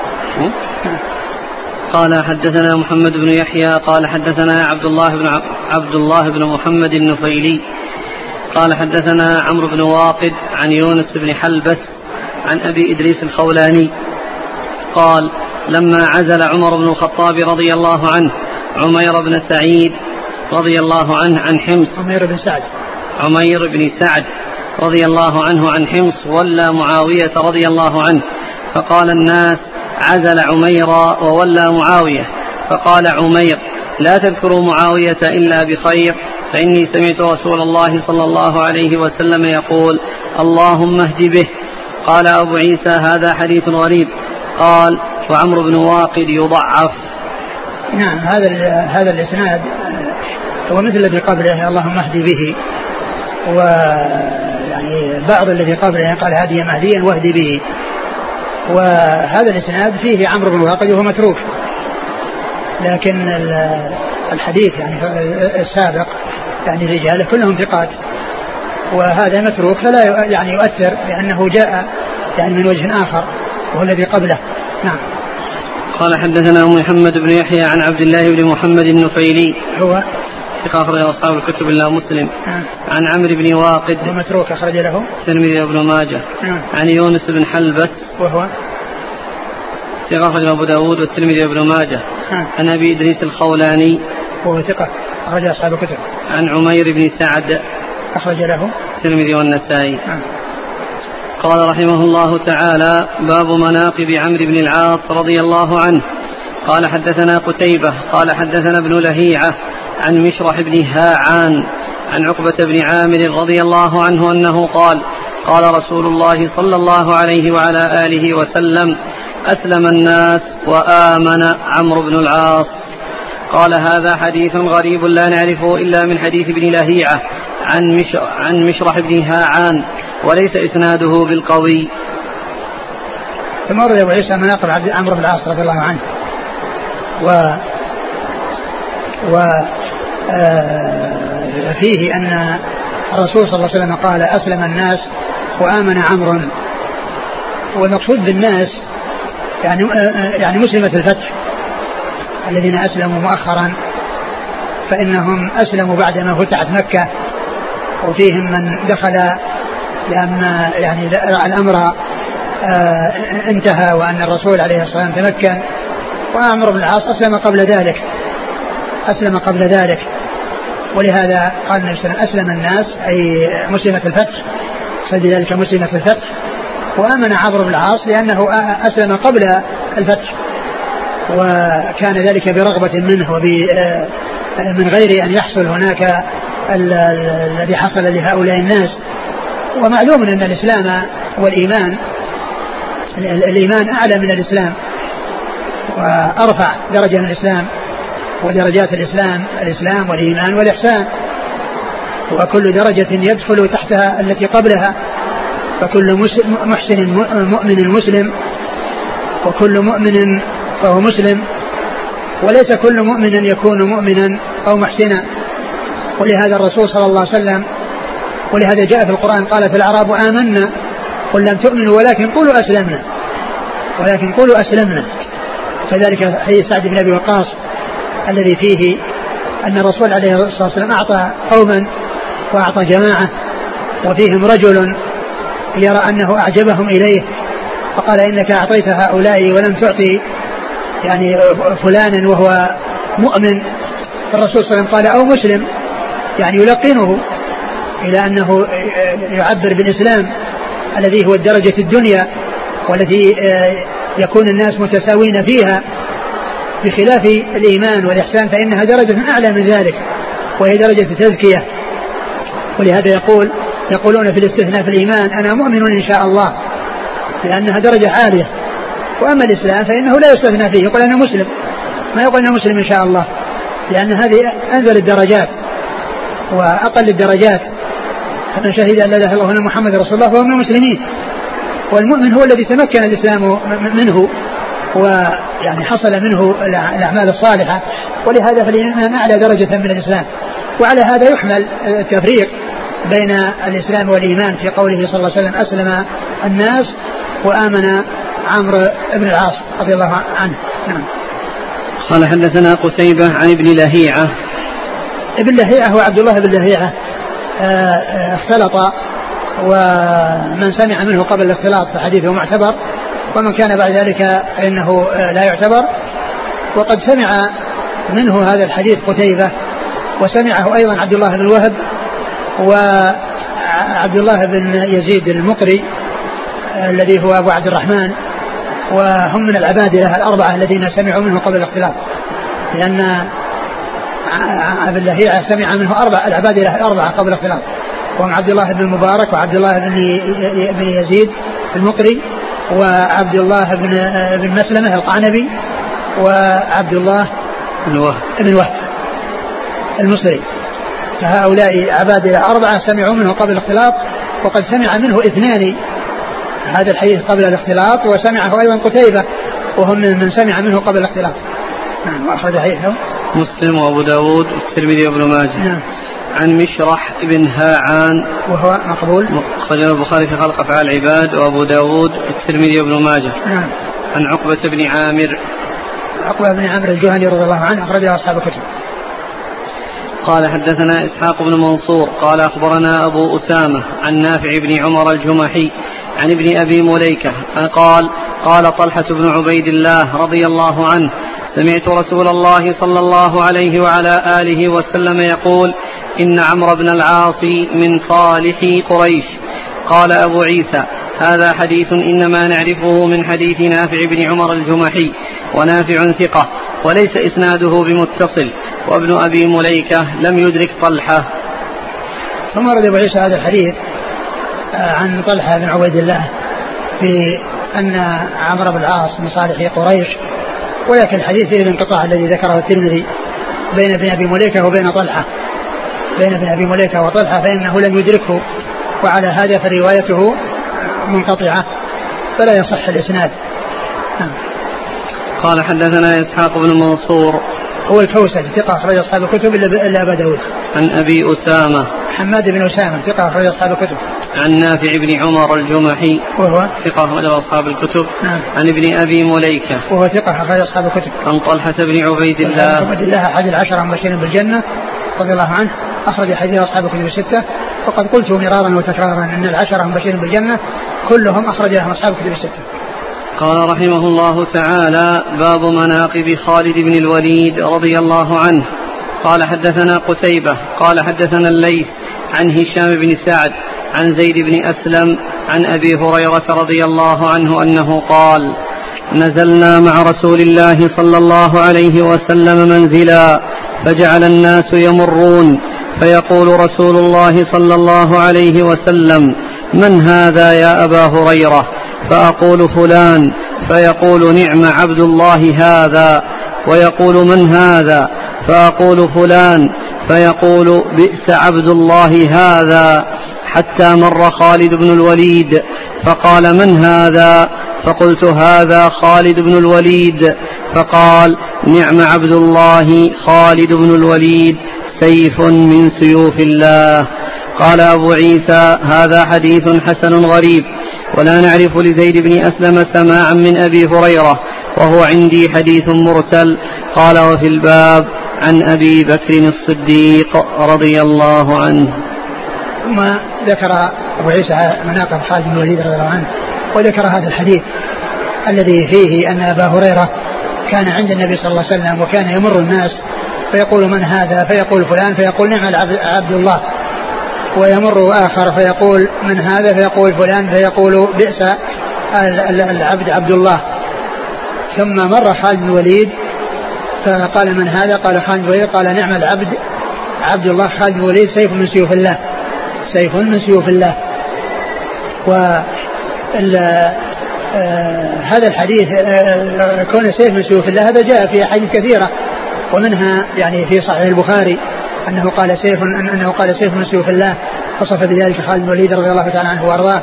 قال حدثنا محمد بن يحيى قال حدثنا عبد الله بن عبد الله بن محمد النفيلي قال حدثنا عمرو بن واقد عن يونس بن حلبس عن أبي إدريس الخولاني قال لما عزل عمر بن الخطاب رضي الله عنه عمير بن سعيد رضي الله عنه عن حمص عمير بن سعد. عمير بن سعد رضي الله عنه عن حمص ولى معاوية رضي الله عنه فقال الناس عزل عمير وولى معاوية فقال عمير لا تذكروا معاوية إلا بخير فإني سمعت رسول الله صلى الله عليه وسلم يقول اللهم اهد به. قال أبو عيسى هذا حديث غريب. قال وعمرو بن واقد يضعف. نعم هذا هذا الإسناد هو مثل الذي قبله اللهم اهدي به. و يعني بعض الذي قبله قال هدي مهديا واهدي به. وهذا الإسناد فيه عمرو بن واقد وهو متروك. لكن الحديث يعني السابق يعني رجاله كلهم ثقات. وهذا متروك فلا يعني يؤثر لأنه جاء يعني من وجه آخر وهو الذي قبله. نعم. قال حدثنا محمد بن يحيى عن عبد الله بن محمد النفيلي. هو ثقة أخرج أصحاب الكتب إلا مسلم. نعم. عن عمرو بن واقد. ومتروك أخرج له. الترمذي وابن ماجه. نعم. عن يونس بن حلبس. وهو؟ ثقة أخرج أبو داود والترمذي وابن ماجه. نعم. عن أبي إدريس الخولاني. وهو ثقة أخرج أصحاب الكتب. عن عمير بن سعد. أخرج له. الترمذي والنسائي. قال رحمه الله تعالى باب مناقب عمرو بن العاص رضي الله عنه. قال حدثنا قتيبة قال حدثنا ابن لهيعة عن مشرح بن هاعان عن عقبة بن عامر رضي الله عنه أنه قال قال رسول الله صلى الله عليه وعلى آله وسلم أسلم الناس وآمن عمرو بن العاص. قال هذا حديث غريب لا نعرفه إلا من حديث ابن لهيعة عن, مش عن مشرح بن هاعان وليس إسناده بالقوي. ثم ورد أبو عيسى مناقب عبد عمرو بن العاص رضي الله عنه. و و فيه أن الرسول صلى الله عليه وسلم قال أسلم الناس وآمن عمرو. والمقصود بالناس يعني آه يعني مسلمة الفتح الذين أسلموا مؤخرا فإنهم أسلموا بعدما فتحت مكة وفيهم من دخل لأن يعني الأمر آه انتهى وأن الرسول عليه الصلاة والسلام تمكن. وعمرو بن العاص أسلم قبل ذلك أسلم قبل ذلك. ولهذا قال النبي صلى الله عليه وسلم أسلم الناس أي مسلمة الفتح قصد ذلك مسلمة الفتح. وآمن عمرو بن العاص لأنه أسلم قبل الفتح. وكان ذلك برغبة منه وب من غير أن يحصل هناك الذي حصل لهؤلاء الناس. ومعلوم أن الإسلام والإيمان الإيمان أعلى من الإسلام وأرفع درجة من الإسلام. ودرجات الإسلام الإسلام والإيمان والإحسان. وكل درجة يدخل تحتها التي قبلها. فكل محسن مؤمن مسلم وكل مؤمن فهو مسلم. وليس كل مؤمن يكون مؤمنا أو محسنا. ولهذا الرسول صلى الله عليه وسلم ولهذا جاء في القرآن قالت الأعراب آمنا. قل لم تؤمنوا ولكن قولوا أسلمنا. ولكن قولوا أسلمنا. كذلك حديث سعد بن أبي وقاص الذي فيه أن الرسول عليه الصلاة والسلام أعطى قوما وأعطى جماعة وفيهم رجل يرى أنه أعجبهم إليه فقال إنك أعطيت هؤلاء ولم تعطي يعني فلانا وهو مؤمن الرسول صلى الله عليه وسلم قال أو مسلم يعني يلقنه إلى أنه يعبر بالإسلام الذي هو الدرجة الدنيا والتي يكون الناس متساوين فيها بخلاف الإيمان والإحسان فإنها درجة أعلى من ذلك وهي درجة التزكية ولهذا يقول يقولون في الاستثناء في الإيمان أنا مؤمن إن شاء الله لأنها درجة عالية. وأما الإسلام فإنه لا يستثنى فيه يقول أنا مسلم. ما يقول أنا مسلم إن شاء الله لأن هذه أنزل الدرجات وأقل الدرجات. فمن شهد أن لا إله إلا الله وأن محمد رسول الله فهو من المسلمين والمؤمن هو الذي تمكن الإسلام منه. ويعني حصل منه الأعمال الصالحة. ولهذا فالإيمان أعلى درجة من الإسلام. وعلى هذا يحمل التفريق بين الإسلام والإيمان في قوله صلى الله عليه وسلم أسلم الناس وآمن عمرو بن العاص رضي الله عنه. نعم. قال حدثنا قتيبة عن ابن لهيعة. ابن لهيعة هو عبد الله بن لهيعة. اختلط ومن سمع منه قبل الاختلاط فحديثه معتبر. ومن كان بعد ذلك فإنه لا يعتبر. وقد سمع منه هذا الحديث قتيبة وسمعه أيضا عبد الله بن وهب وعبد الله بن يزيد المقري الذي هو أبو عبد الرحمن وهم من العبادلة الأربعة الذين سمعوا منه قبل الاختلاط لأن ابن لهيعة سمع منه أربع العبادلة الأربعة قبل الاختلاط وهم عبد الله بن المبارك وعبد الله بن يزيد المقري وعبد الله بن بن مسلمة القعنبي وعبد الله بن وهب. بن وهب المصري. فهؤلاء عبادلة أربعة سمعوا منه قبل الاختلاط وقد سمع منه اثنان هذا الحديث قبل الاختلاط وسمعه أيضا قتيبة وهم من سمع منه قبل الاختلاط. نعم وأخرج حديثه. مسلم وأبو داود والترمذي وابن ماجه. نعم. عن مشرح بن هاعان. وهو مقبول. أخرجه البخاري في خلق أفعال العباد وأبو داود والترمذي وابن ماجه. نعم. عن عقبة بن عامر. عقبة بن عامر الجهني رضي الله عنه أخرجه أصحاب الكتب. قال حدثنا إسحاق بن منصور قال أخبرنا أبو أسامة عن نافع بن عمر الجمحي عن ابن أبي مليكة قال قال طلحة بن عبيد الله رضي الله عنه سمعت رسول الله صلى الله عليه وعلى آله وسلم يقول إن عمرو بن العاص من صالح قريش. قال أبو عيسى هذا حديث إنما نعرفه من حديث نافع بن عمر الجمحي ونافع ثقة وليس إسناده بمتصل وابن أبي مليكة لم يدرك طلحة. ثم ورد أبو عيسى هذا الحديث آه، عن طلحة بن عبيد الله في أن عمرو بن العاص من صالح قريش ولكن الحديث فيه الانقطاع الذي ذكره الترمذي بين ابن أبي مليكة وبين طلحة. بين ابن أبي مليكة وطلحة فإنه لم يدركه وعلى هذا فروايته منقطعة فلا يصح الإسناد. نعم. قال حدثنا إسحاق بن منصور هو الكوسج ثقة أخرج أصحاب الكتب إلا أبا داود. عن أبي أسامة. حماد بن أسامة ثقة أخرج أصحاب الكتب. عن نافع بن عمر الجمحي. وهو؟ ثقة أخرج أصحاب الكتب. نعم. عن ابن أبي مليكة. وهو ثقة أخرج أصحاب الكتب. عن طلحة بن عبيد الله. عبيد الله أحد العشرة المبشرين بالجنة رضي الله عنه أخرج حديث أصحاب الكتب الستة. وقد قلت مرارا وتكرارا أن العشرة المبشرين بالجنة كلهم أخرج لهم أصحاب الكتب الستة. قال رحمه الله تعالى باب مناقب خالد بن الوليد رضي الله عنه. قال حدثنا قتيبة قال حدثنا الليث عن هشام بن سعد عن زيد بن أسلم عن أبي هريرة رضي الله عنه أنه قال نزلنا مع رسول الله صلى الله عليه وسلم منزلا فجعل الناس يمرون. فيقول رسول الله صلى الله عليه وسلم من هذا يا أبا هريرة؟ فأقول فلان فيقول نعم عبد الله هذا ويقول من هذا؟ فأقول فلان فيقول بئس عبد الله هذا حتى مر خالد بن الوليد فقال من هذا؟ فقلت هذا خالد بن الوليد فقال نعم عبد الله خالد بن الوليد سيف من سيوف الله. قال أبو عيسى هذا حديث حسن غريب. ولا نعرف لزيد بن أسلم سماعا من أبي هريرة وهو عندي حديث مرسل. قال وفي الباب عن أبي بكر الصديق رضي الله عنه. ثم ذكر أبو عيسى مناقب خالد بن الوليد رضي الله عنه وذكر هذا الحديث الذي فيه أن أبا هريرة كان عند النبي صلى الله عليه وسلم وكان يمر الناس فيقول من هذا؟ فيقول فلان. فيقول نعم عبد الله. ويمر آخر فيقول من هذا فيقول فلان فيقول بئس العبد عبد الله. ثم مر خالد بن الوليد فقال من هذا؟ قال خالد بن الوليد. قال نعم العبد عبد الله خالد بن الوليد سيف من سيوف الله. سيف من سيوف الله. و آه هذا الحديث آه كون سيف من سيوف الله هذا جاء في أحاديث كثيرة. ومنها يعني في صحيح البخاري أنه قال سيف أنه قال سيف من سيوف الله وصف بذلك خالد بن الوليد رضي الله تعالى عنه وأرضاه.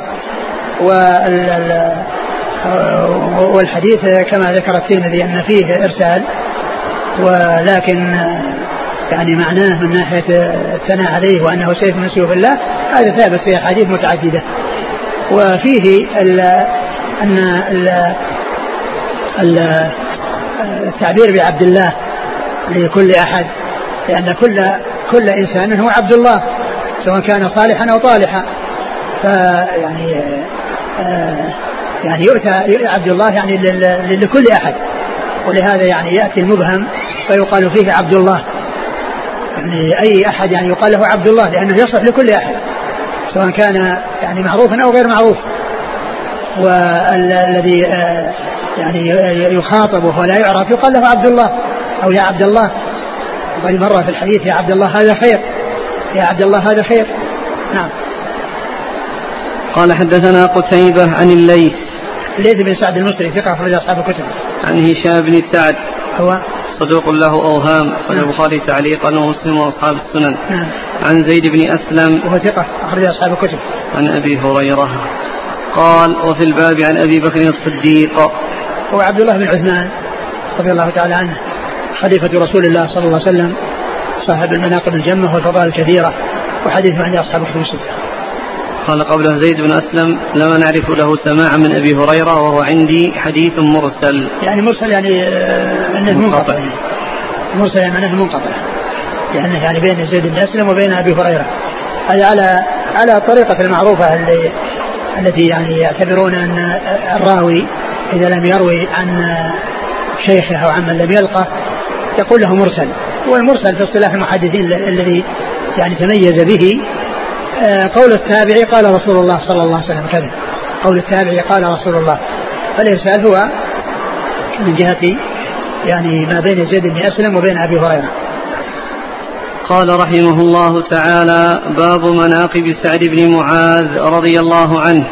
والحديث كما ذكر الترمذي أن فيه إرسال ولكن يعني معناه من ناحية الثناء عليه وأنه سيف من سيوف الله هذا ثابت في أحاديث متعددة. وفيه ال أن ال التعبير بعبد الله لكل أحد لأن كل كل إنسان هو عبد الله سواء كان صالحا أو طالحا. فيعني آه يعني يؤتى عبد الله يعني لكل أحد. ولهذا يعني يأتي المبهم فيقال فيه عبد الله. يعني أي أحد يعني يقال له عبد الله لأنه يصلح لكل أحد سواء كان يعني معروفا أو غير معروف. والذي يعني يخاطب وهو لا يعرف يقال له عبد الله أو يا عبد الله. بل مره في الحديث يا عبد الله هذا خير. يا عبد الله هذا خير. نعم. قال حدثنا قتيبة عن الليث. الليث بن سعد المصري ثقة أخرج أصحاب الكتب. عن هشام بن سعد. هو؟ صدوق له أوهام أخرج البخاري تعليقا ومسلم وأصحاب السنن. نعم. عن زيد بن أسلم. وهو ثقة أخرج أصحاب الكتب. عن أبي هريرة. قال وفي الباب عن أبي بكر الصديق. هو عبد الله بن عثمان رضي الله تعالى عنه. خليفة رسول الله صلى الله عليه وسلم صاحب المناقب الجمة والفضائل الكثيرة وحديثه عند أصحاب الكتب الستة. قال قبله زيد بن أسلم لما نعرف له سماعا من أبي هريرة وهو عندي حديث مرسل. يعني مرسل يعني آه، أنه منقطع. مرسل يعني معناه منقطع. يعني يعني بين زيد بن أسلم وبين أبي هريرة. هذا على على الطريقة المعروفة اللي التي يعني يعتبرون أن الراوي إذا لم يروي عن شيخه أو عمن لم يلقه يقول له مرسل. والمرسل في اصطلاح المحدثين الذي يعني تميز به آه، قول التابعي قال رسول الله صلى الله عليه وسلم كذا. قول التابعي قال رسول الله. فالإرسال هو من جهة يعني ما بين زيد بن أسلم وبين أبي هريرة. قال رحمه الله تعالى باب مناقب سعد بن معاذ رضي الله عنه.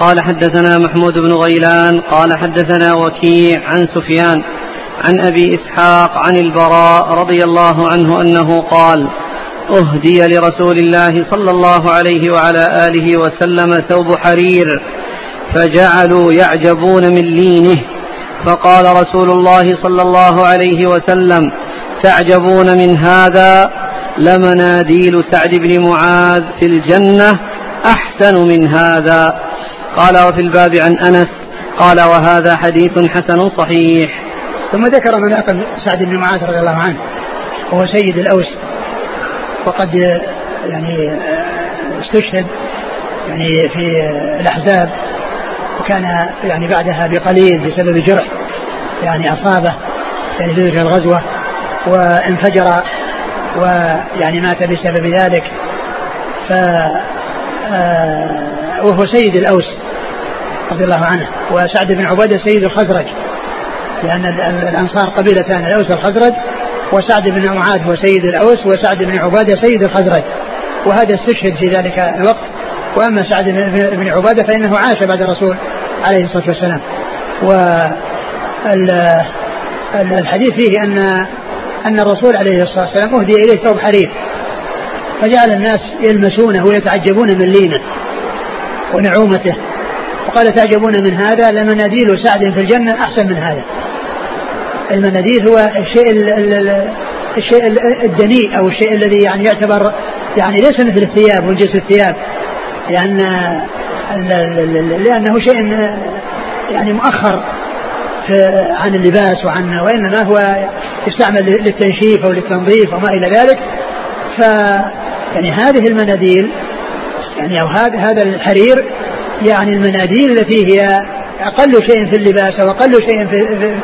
قال حدثنا محمود بن غيلان قال حدثنا وكيع عن سفيان. عن أبي إسحاق عن البراء رضي الله عنه أنه قال أهدي لرسول الله صلى الله عليه وعلى آله وسلم ثوب حرير فجعلوا يعجبون من لينه فقال رسول الله صلى الله عليه وسلم تعجبون من هذا؟ لمناديل سعد بن معاذ في الجنة أحسن من هذا. قال وفي الباب عن أنس قال وهذا حديث حسن صحيح. ثم ذكر مناقب سعد بن معاذ رضي الله عنه وهو سيد الأوس وقد يعني استشهد يعني في الأحزاب وكان يعني بعدها بقليل بسبب جرح يعني أصابه يعني في الغزوة وانفجر ويعني مات بسبب ذلك. ف آه، وهو سيد الأوس رضي الله عنه وسعد بن عبادة سيد الخزرج. لأن الأنصار قبيلتان الأوس والخزرج وسعد بن معاذ هو سيد الأوس وسعد بن عبادة سيد الخزرج. وهذا استشهد في ذلك الوقت. وأما سعد بن عبادة فإنه عاش بعد الرسول عليه الصلاة والسلام. والحديث فيه أن أن الرسول عليه الصلاة والسلام أهدي إليه ثوب حرير. فجعل الناس يلمسونه ويتعجبون من لينه ونعومته. وقال تعجبون من هذا لمناديل سعد في الجنة أحسن من هذا. المناديل هو الشيء الشيء الدنيء أو الشيء الذي يعني يعتبر يعني ليس مثل الثياب وجنس الثياب لأن لأنه شيء يعني مؤخر عن اللباس وعن وإنما هو يستعمل للتنشيف أو للتنظيف وما إلى ذلك. ف يعني هذه المناديل يعني أو هذا هذا الحرير يعني المناديل التي هي أقل شيء في اللباس أو أقل شيء في في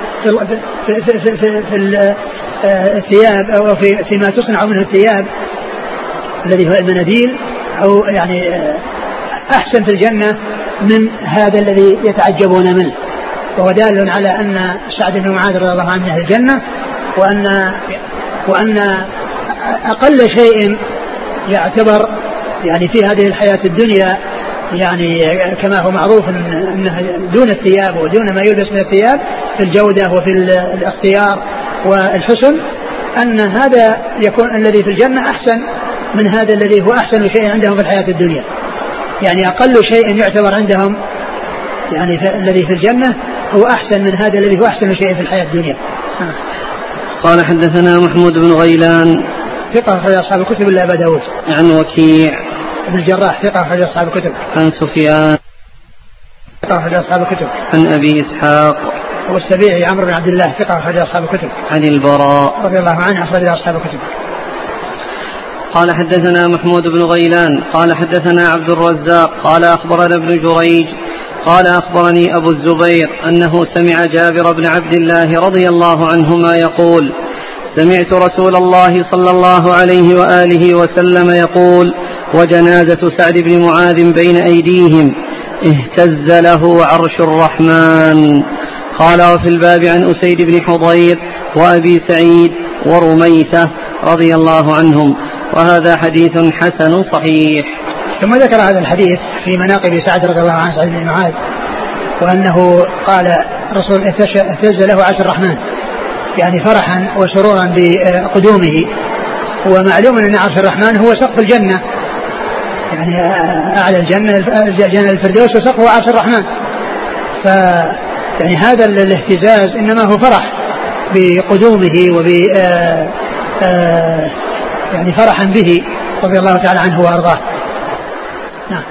في, في, في, في, في الثياب أو في فيما تصنع منه الثياب الذي هو المناديل أو يعني أحسن في الجنة من هذا الذي يتعجبون منه. وهو دال على أن سعد بن معاذ رضي الله عنه أهل الجنة وأن وأن أقل شيء يعتبر يعني في هذه الحياة الدنيا يعني كما هو معروف إنها دون الثياب ودون ما يلبس من الثياب في الجودة وفي الاختيار والحسن أن هذا يكون الذي في الجنة أحسن من هذا الذي هو أحسن شيء عندهم في الحياة الدنيا. يعني أقل شيء يعتبر عندهم يعني في الذي في الجنة هو أحسن من هذا الذي هو أحسن شيء في الحياة الدنيا. قال حدثنا محمود بن غيلان. ثقة أخرج أصحاب الكتب إلا أبا داود. عن وكيع. بن الجراح ثقة أخرج أصحاب الكتب. عن سفيان. ثقة أخرج أصحاب الكتب. عن أبي إسحاق. والسبيعي عمرو بن عبد الله ثقة أخرج أصحاب الكتب. عن البراء. رضي الله عنه أخرج أصحاب الكتب. قال حدثنا محمود بن غيلان قال حدثنا عبد الرزاق قال أخبرنا ابن جريج قال أخبرني أبو الزبير أنه سمع جابر بن عبد الله رضي الله عنهما يقول سمعت رسول الله صلى الله عليه وآله وسلم يقول وجنازة سعد بن معاذ بين أيديهم اهتز له عرش الرحمن. قال وفي الباب عن أسيد بن حضير وأبي سعيد ورميثة رضي الله عنهم وهذا حديث حسن صحيح. ثم ذكر هذا الحديث في مناقب سعد رضي الله عنه سعد بن معاذ وأنه قال رسول اهتز له عرش الرحمن. يعني فرحا وسرورا بقدومه ومعلوم أن عرش الرحمن هو سقف الجنة يعني أعلى الجنة جنة الفردوس وسقفه عرش الرحمن ف يعني هذا الاهتزاز إنما هو فرح بقدومه وب آه، آه، يعني فرحا به رضي الله تعالى عنه وأرضاه. نعم.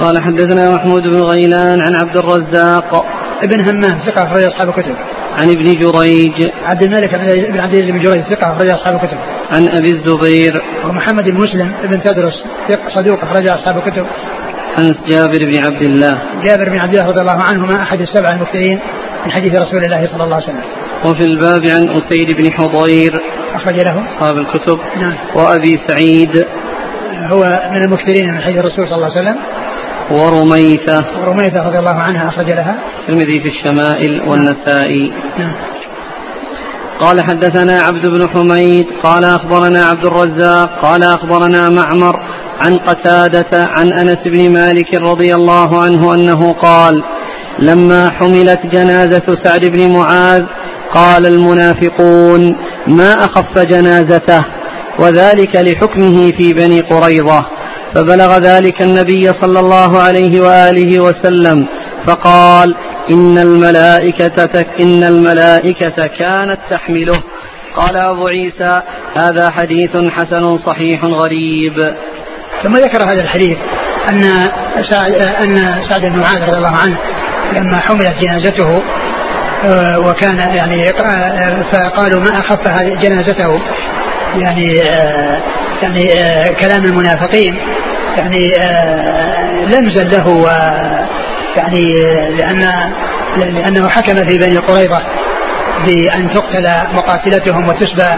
قال حدثنا محمود بن غيلان عن عبد الرزاق ابن همام ثقة أخرج أصحاب الكتب. عن ابن جريج. عبد الملك بن عبد العزيز بن جريج ثقة أخرج أصحاب الكتب. عن أبي الزبير. ومحمد بن مسلم بن تدرس صدوق أخرج أصحاب الكتب. عن جابر بن عبد الله. جابر بن عبد الله رضي الله عنهما أحد السبعة المكثرين من حديث رسول الله صلى الله عليه وسلم. وفي الباب عن أسيد بن حضير. أخرج له. أصحاب الكتب. نعم. وأبي سعيد. هو من المكثرين من حديث الرسول صلى الله عليه وسلم. ورميثة. ورميثة رضي الله عنها أخرج لها. الترمذي في الشمائل والنسائي. نعم. قال حدثنا عبد بن حميد قال أخبرنا عبد الرزاق قال أخبرنا معمر عن قتادة عن أنس بن مالك رضي الله عنه أنه قال لما حملت جنازة سعد بن معاذ قال المنافقون ما أخف جنازته وذلك لحكمه في بني قريظة فبلغ ذلك النبي صلى الله عليه وآله وسلم فقال إن الملائكة تك إن الملائكة كانت تحمله. قال أبو عيسى هذا حديث حسن صحيح غريب. ثم ذكر هذا الحديث أن سعد أن سعد بن معاذ رضي الله عنه لما حملت جنازته آه، وكان يعني آه، فقالوا ما أخف جنازته؟ يعني آه، يعني كلام المنافقين. يعني لمزا له يعني لأن لأنه حكم في بني قريظة بأن تقتل مقاتلتهم وتسبى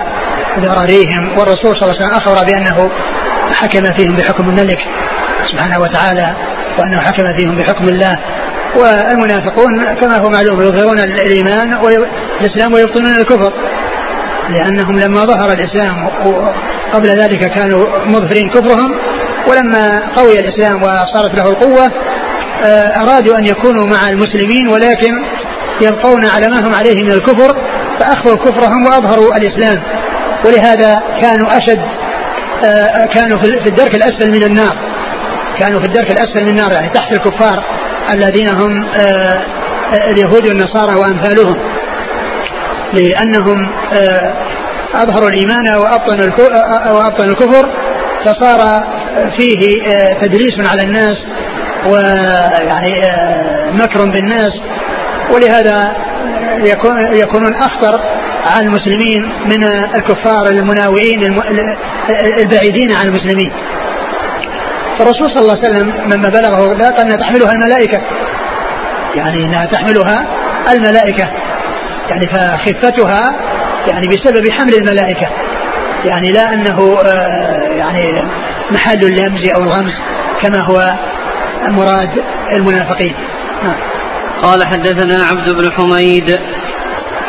ذراريهم. والرسول صلى الله عليه وسلم أخبر بأنه حكم فيهم بحكم الملك سبحانه وتعالى وأنه حكم فيهم بحكم الله. والمنافقون كما هو معلوم يظهرون الإيمان والإسلام ويبطنون الكفر. لأنهم لما ظهر الإسلام قبل ذلك كانوا مظهرين كفرهم ولما قوي الإسلام وصارت له القوة آه، أرادوا أن يكونوا مع المسلمين ولكن يبقون على ما هم عليه من الكفر فأخفوا كفرهم وأظهروا الإسلام. ولهذا كانوا أشد آه، كانوا في الدرك الأسفل من النار. كانوا في الدرك الأسفل من النار يعني تحت الكفار الذين هم آه، اليهود والنصارى وأمثالهم. لأنهم أظهروا الإيمان وأبطنوا وأبطنوا الكفر فصار فيه تدليس على الناس ويعني مكر بالناس. ولهذا يكون يكونون أخطر على المسلمين من الكفار المناوئين البعيدين عن المسلمين. فالرسول صلى الله عليه وسلم لما بلغه ذاك أن تحملها الملائكة. يعني أنها تحملها الملائكة. يعني فخفتها يعني بسبب حمل الملائكة. يعني لا أنه آه، يعني محل اللمز أو الغمز كما هو مراد المنافقين. نعم. قال حدثنا عبد بن حميد.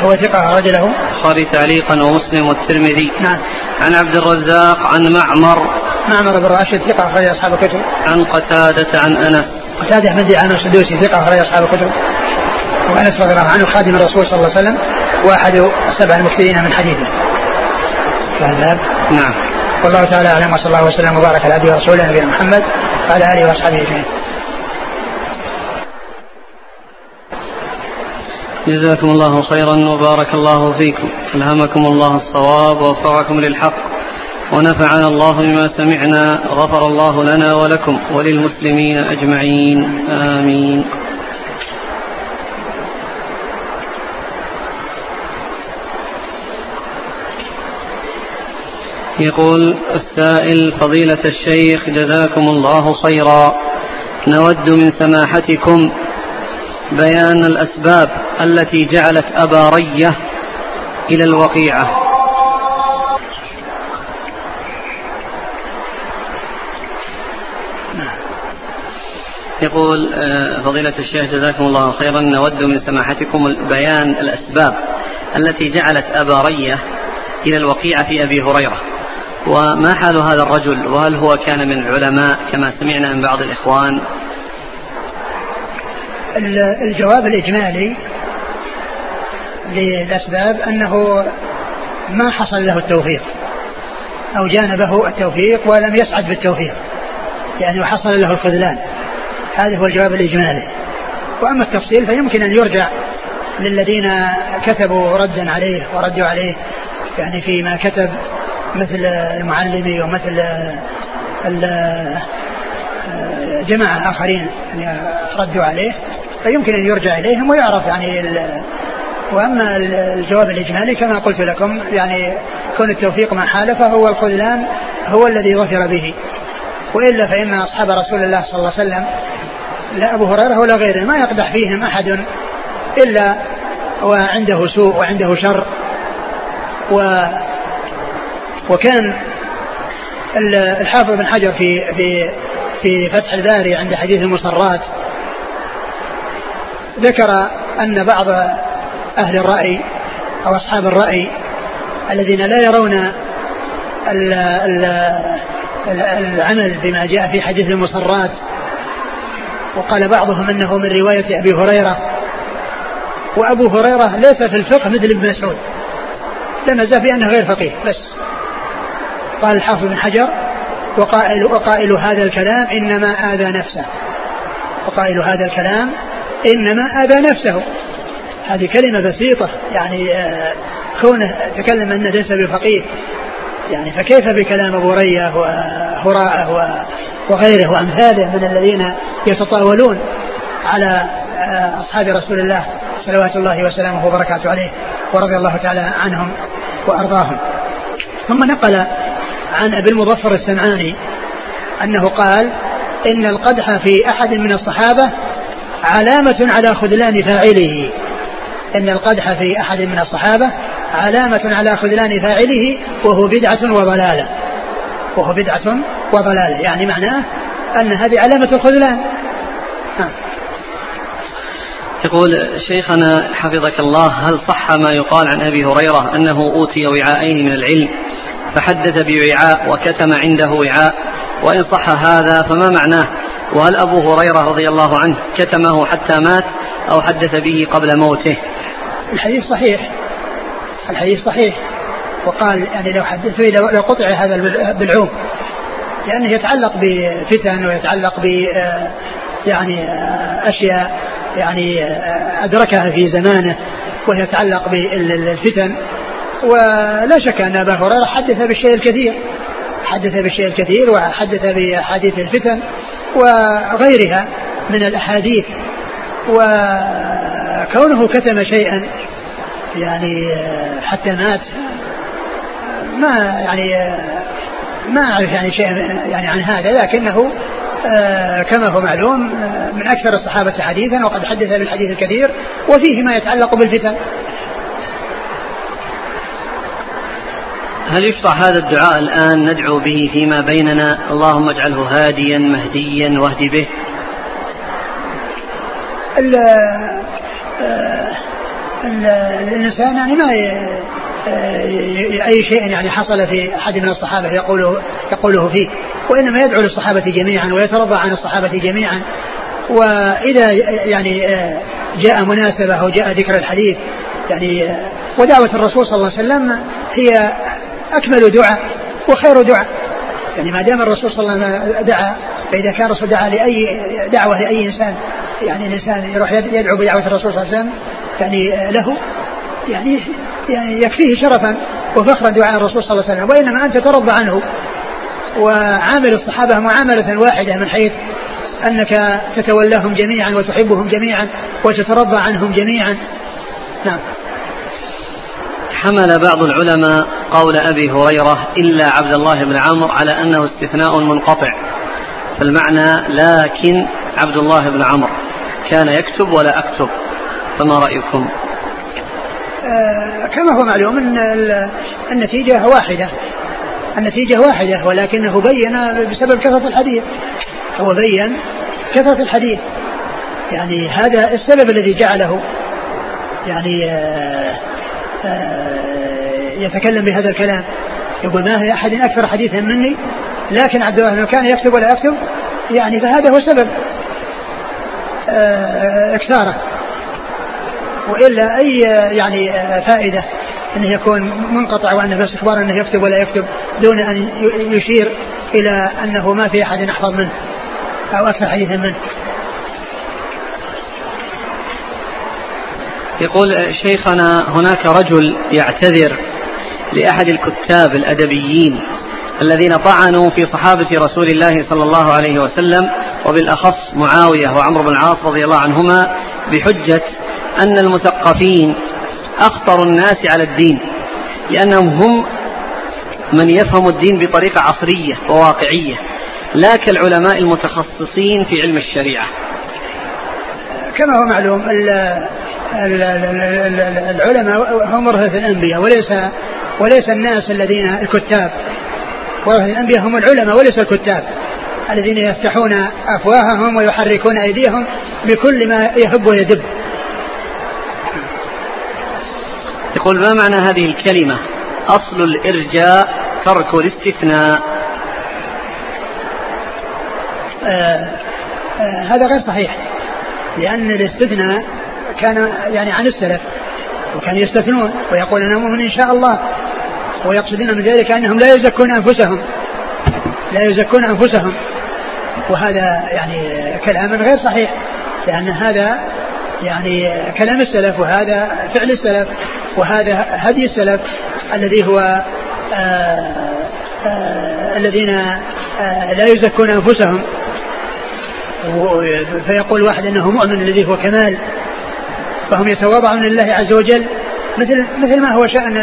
هو ثقة رجله البخاري تعليقا ومسلم والترمذي. نعم. عن عبد الرزاق عن معمر. معمر بن راشد ثقة أخرج أصحاب الكتب. عن قتادة عن أنس. قتادة بن عن السدوسي ثقة أخرج أصحاب الكتب. وأنس رضي الله عنه خادم الرسول صلى الله عليه وسلم وأحد السبع المكثرين من حديثه. الباب نعم. والله تعالى أعلم وصلى الله وسلم وبارك على عبده ورسوله نبينا محمد وعلى آله وأصحابه أجمعين. جزاكم الله خيرا وبارك الله فيكم. ألهمكم الله الصواب ووفقكم للحق. ونفعنا الله بما سمعنا غفر الله لنا ولكم وللمسلمين أجمعين. آمين. يقول السائل فضيلة الشيخ جزاكم الله خيرا. نود من سماحتكم بيان الأسباب التي جعلت أبا رية إلى الوقيعة. يقول آه، فضيلة الشيخ جزاكم الله خيرا. نود من سماحتكم بيان الأسباب التي جعلت أبا رية إلى الوقيعة في أبي هريرة. وما حال هذا الرجل؟ وهل هو كان من العلماء كما سمعنا من بعض الإخوان؟ الجواب الإجمالي للأسباب أنه ما حصل له التوفيق أو جانبه التوفيق ولم يسعد بالتوفيق يعني حصل له الخذلان. هذا هو الجواب الإجمالي. وأما التفصيل فيمكن أن يرجع للذين كتبوا ردا عليه وردوا عليه يعني فيما كتب مثل المعلمي ومثل جماعة آخرين يعني ردوا عليه فيمكن أن يرجع إليهم ويعرف يعني وأما الجواب الإجمالي كما قلت لكم يعني كون التوفيق ما حالفه هو الخذلان هو الذي ظفر به. وإلا فإن أصحاب رسول الله صلى الله عليه وسلم لا أبو هريرة ولا غيره ما يقدح فيهم أحد إلا وعنده سوء وعنده شر و وكان الحافظ بن حجر في في في فتح الباري عند حديث المصرات ذكر أن بعض أهل الرأي أو أصحاب الرأي الذين لا يرون ال ال العمل بما جاء في حديث المصرات وقال بعضهم أنه من رواية أبي هريرة وأبو هريرة ليس في الفقه مثل ابن مسعود لما في أنه غير فقيه بس. قال الحافظ بن حجر وقائل وقائل هذا الكلام إنما آذى نفسه. وقائل هذا الكلام إنما آذى نفسه. هذه كلمة بسيطة يعني آه، كونه تكلم أنه ليس بفقيه. يعني فكيف بكلام أبو رية وهراء وغيره وأمثاله من الذين يتطاولون على آه، أصحاب رسول الله صلوات الله وسلامه وبركاته عليه ورضي الله تعالى عنهم وأرضاهم. ثم نقل عن أبي المظفر السمعاني أنه قال إن القدح في أحد من الصحابة علامة على خذلان فاعله. إن القدح في أحد من الصحابة علامة على خذلان فاعله وهو بدعة وضلالة. وهو بدعة وضلالة. يعني معناه أن هذه علامة الخذلان يقول شيخنا حفظك الله هل صح ما يقال عن أبي هريرة أنه أوتي وعاءين من العلم فحدث بوعاء وكتم عنده وعاء وإن صح هذا فما معناه؟ وهل أبو هريرة رضي الله عنه كتمه حتى مات أو حدث به قبل موته؟ الحديث صحيح. الحديث صحيح. وقال يعني لو حدث لو قطع هذا بالعوم. لأنه يتعلق بفتن ويتعلق ب آه، يعني آه، أشياء يعني آه، أدركها في زمانه وهي تتعلق بالفتن ولا شك أن أبا هريرة حدث بالشيء الكثير حدث بالشيء الكثير وحدث بأحاديث الفتن وغيرها من الأحاديث. وكونه كتم شيئا يعني حتى مات ما يعني ما أعرف يعني شيء يعني عن هذا لكنه كما هو معلوم من أكثر الصحابة حديثا وقد حدث بالحديث الكثير وفيه ما يتعلق بالفتن. هل يشرع هذا الدعاء الآن ندعو به فيما بيننا؟ اللهم اجعله هاديا مهديا واهدي به. ال ال الإنسان يعني ما أي شيء يعني حصل في أحد من الصحابة يقوله يقوله فيه. وإنما يدعو للصحابة جميعا ويترضى عن الصحابة جميعا. وإذا يعني جاء مناسبة أو جاء ذكر الحديث يعني ودعوة الرسول صلى الله عليه وسلم هي أكمل دعاء وخير دعاء. يعني ما دام الرسول صلى الله عليه وسلم دعا فإذا كان الرسول دعا لأي دعوة لأي إنسان يعني الإنسان يروح يدعو بدعوة الرسول صلى الله عليه وسلم يعني له يعني يعني يكفيه شرفا وفخرا دعاء الرسول صلى الله عليه وسلم وإنما أنت ترضى عنه. وعامل الصحابة معاملة واحدة من حيث أنك تتولاهم جميعا وتحبهم جميعا وتترضى عنهم جميعا. نعم. حمل بعض العلماء قول أبي هريرة إلا عبد الله بن عمرو على أنه استثناء منقطع. فالمعنى لكن عبد الله بن عمرو كان يكتب ولا أكتب؟ فما رأيكم؟ آه كما هو معلوم أن النتيجة واحدة. النتيجة واحدة ولكنه بين بسبب كثرة الحديث. هو بين كثرة الحديث. يعني هذا السبب الذي جعله. يعني آه يتكلم بهذا الكلام. يقول ما هي أحد أكثر حديثا مني؟ لكن عبد الله كان يكتب ولا يكتب يعني فهذا هو سبب آه، إكثاره. وإلا أي يعني فائدة أنه يكون منقطع وانه بس إخبار أنه يكتب ولا يكتب دون أن يشير إلى أنه ما في أحد أحفظ منه أو أكثر حديثا منه. يقول شيخنا هناك رجل يعتذر لأحد الكتاب الأدبيين الذين طعنوا في صحابة رسول الله صلى الله عليه وسلم وبالأخص معاوية وعمرو بن العاص رضي الله عنهما بحجة أن المثقفين أخطر الناس على الدين لأنهم هم من يفهم الدين بطريقة عصرية وواقعية لا كالعلماء المتخصصين في علم الشريعة. كما هو معلوم العلماء هم ورثة الأنبياء وليس وليس الناس الذين الكتاب. ورثة الأنبياء هم العلماء وليس الكتاب. الذين يفتحون أفواههم ويحركون أيديهم بكل ما يهب ويدب. يقول ما معنى هذه الكلمة؟ أصل الإرجاء ترك الاستثناء. آه آه هذا غير صحيح. لأن الاستثناء كان يعني عن السلف وكانوا يستثنون ويقول أنا مؤمن إن شاء الله ويقصدون من ذلك أنهم لا يزكون أنفسهم لا يزكون أنفسهم. وهذا يعني كلام غير صحيح لأن هذا يعني كلام السلف وهذا فعل السلف وهذا هدي السلف الذي هو آآ آآ الذين آآ لا يزكون أنفسهم. فيقول واحد أنه مؤمن الذي هو كمال. فهم يتواضعون لله عز وجل مثل مثل ما هو شأن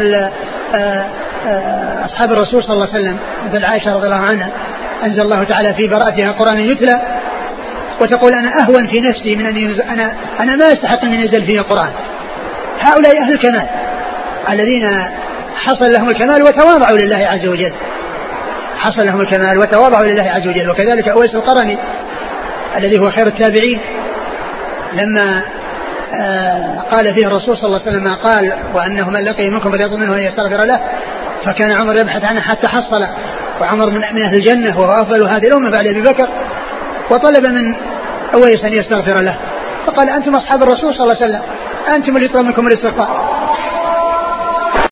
أصحاب الرسول صلى الله عليه وسلم مثل عائشة رضي الله عنها أنزل الله تعالى في براءتها قرآن يتلى وتقول أنا أهون في نفسي من أن ينزل أنا أنا ما أستحق أن ينزل فيه القرآن. هؤلاء أهل الكمال الذين حصل لهم الكمال وتواضعوا لله عز وجل. حصل لهم الكمال وتواضعوا لله عز وجل وكذلك أويس القرني الذي هو خير التابعين لما قال فيه الرسول صلى الله عليه وسلم ما قال وأنه من لقي منكم فليطلب منه أن يستغفر له فكان عمر يبحث عنه حتى حصل. وعمر من, من أهل الجنة وهو أفضل هذه الأمة بعد أبي بكر وطلب من أويس أن يستغفر له. فقال أنتم أصحاب الرسول صلى الله عليه وسلم أنتم اللي يطلب منكم الاستغفار.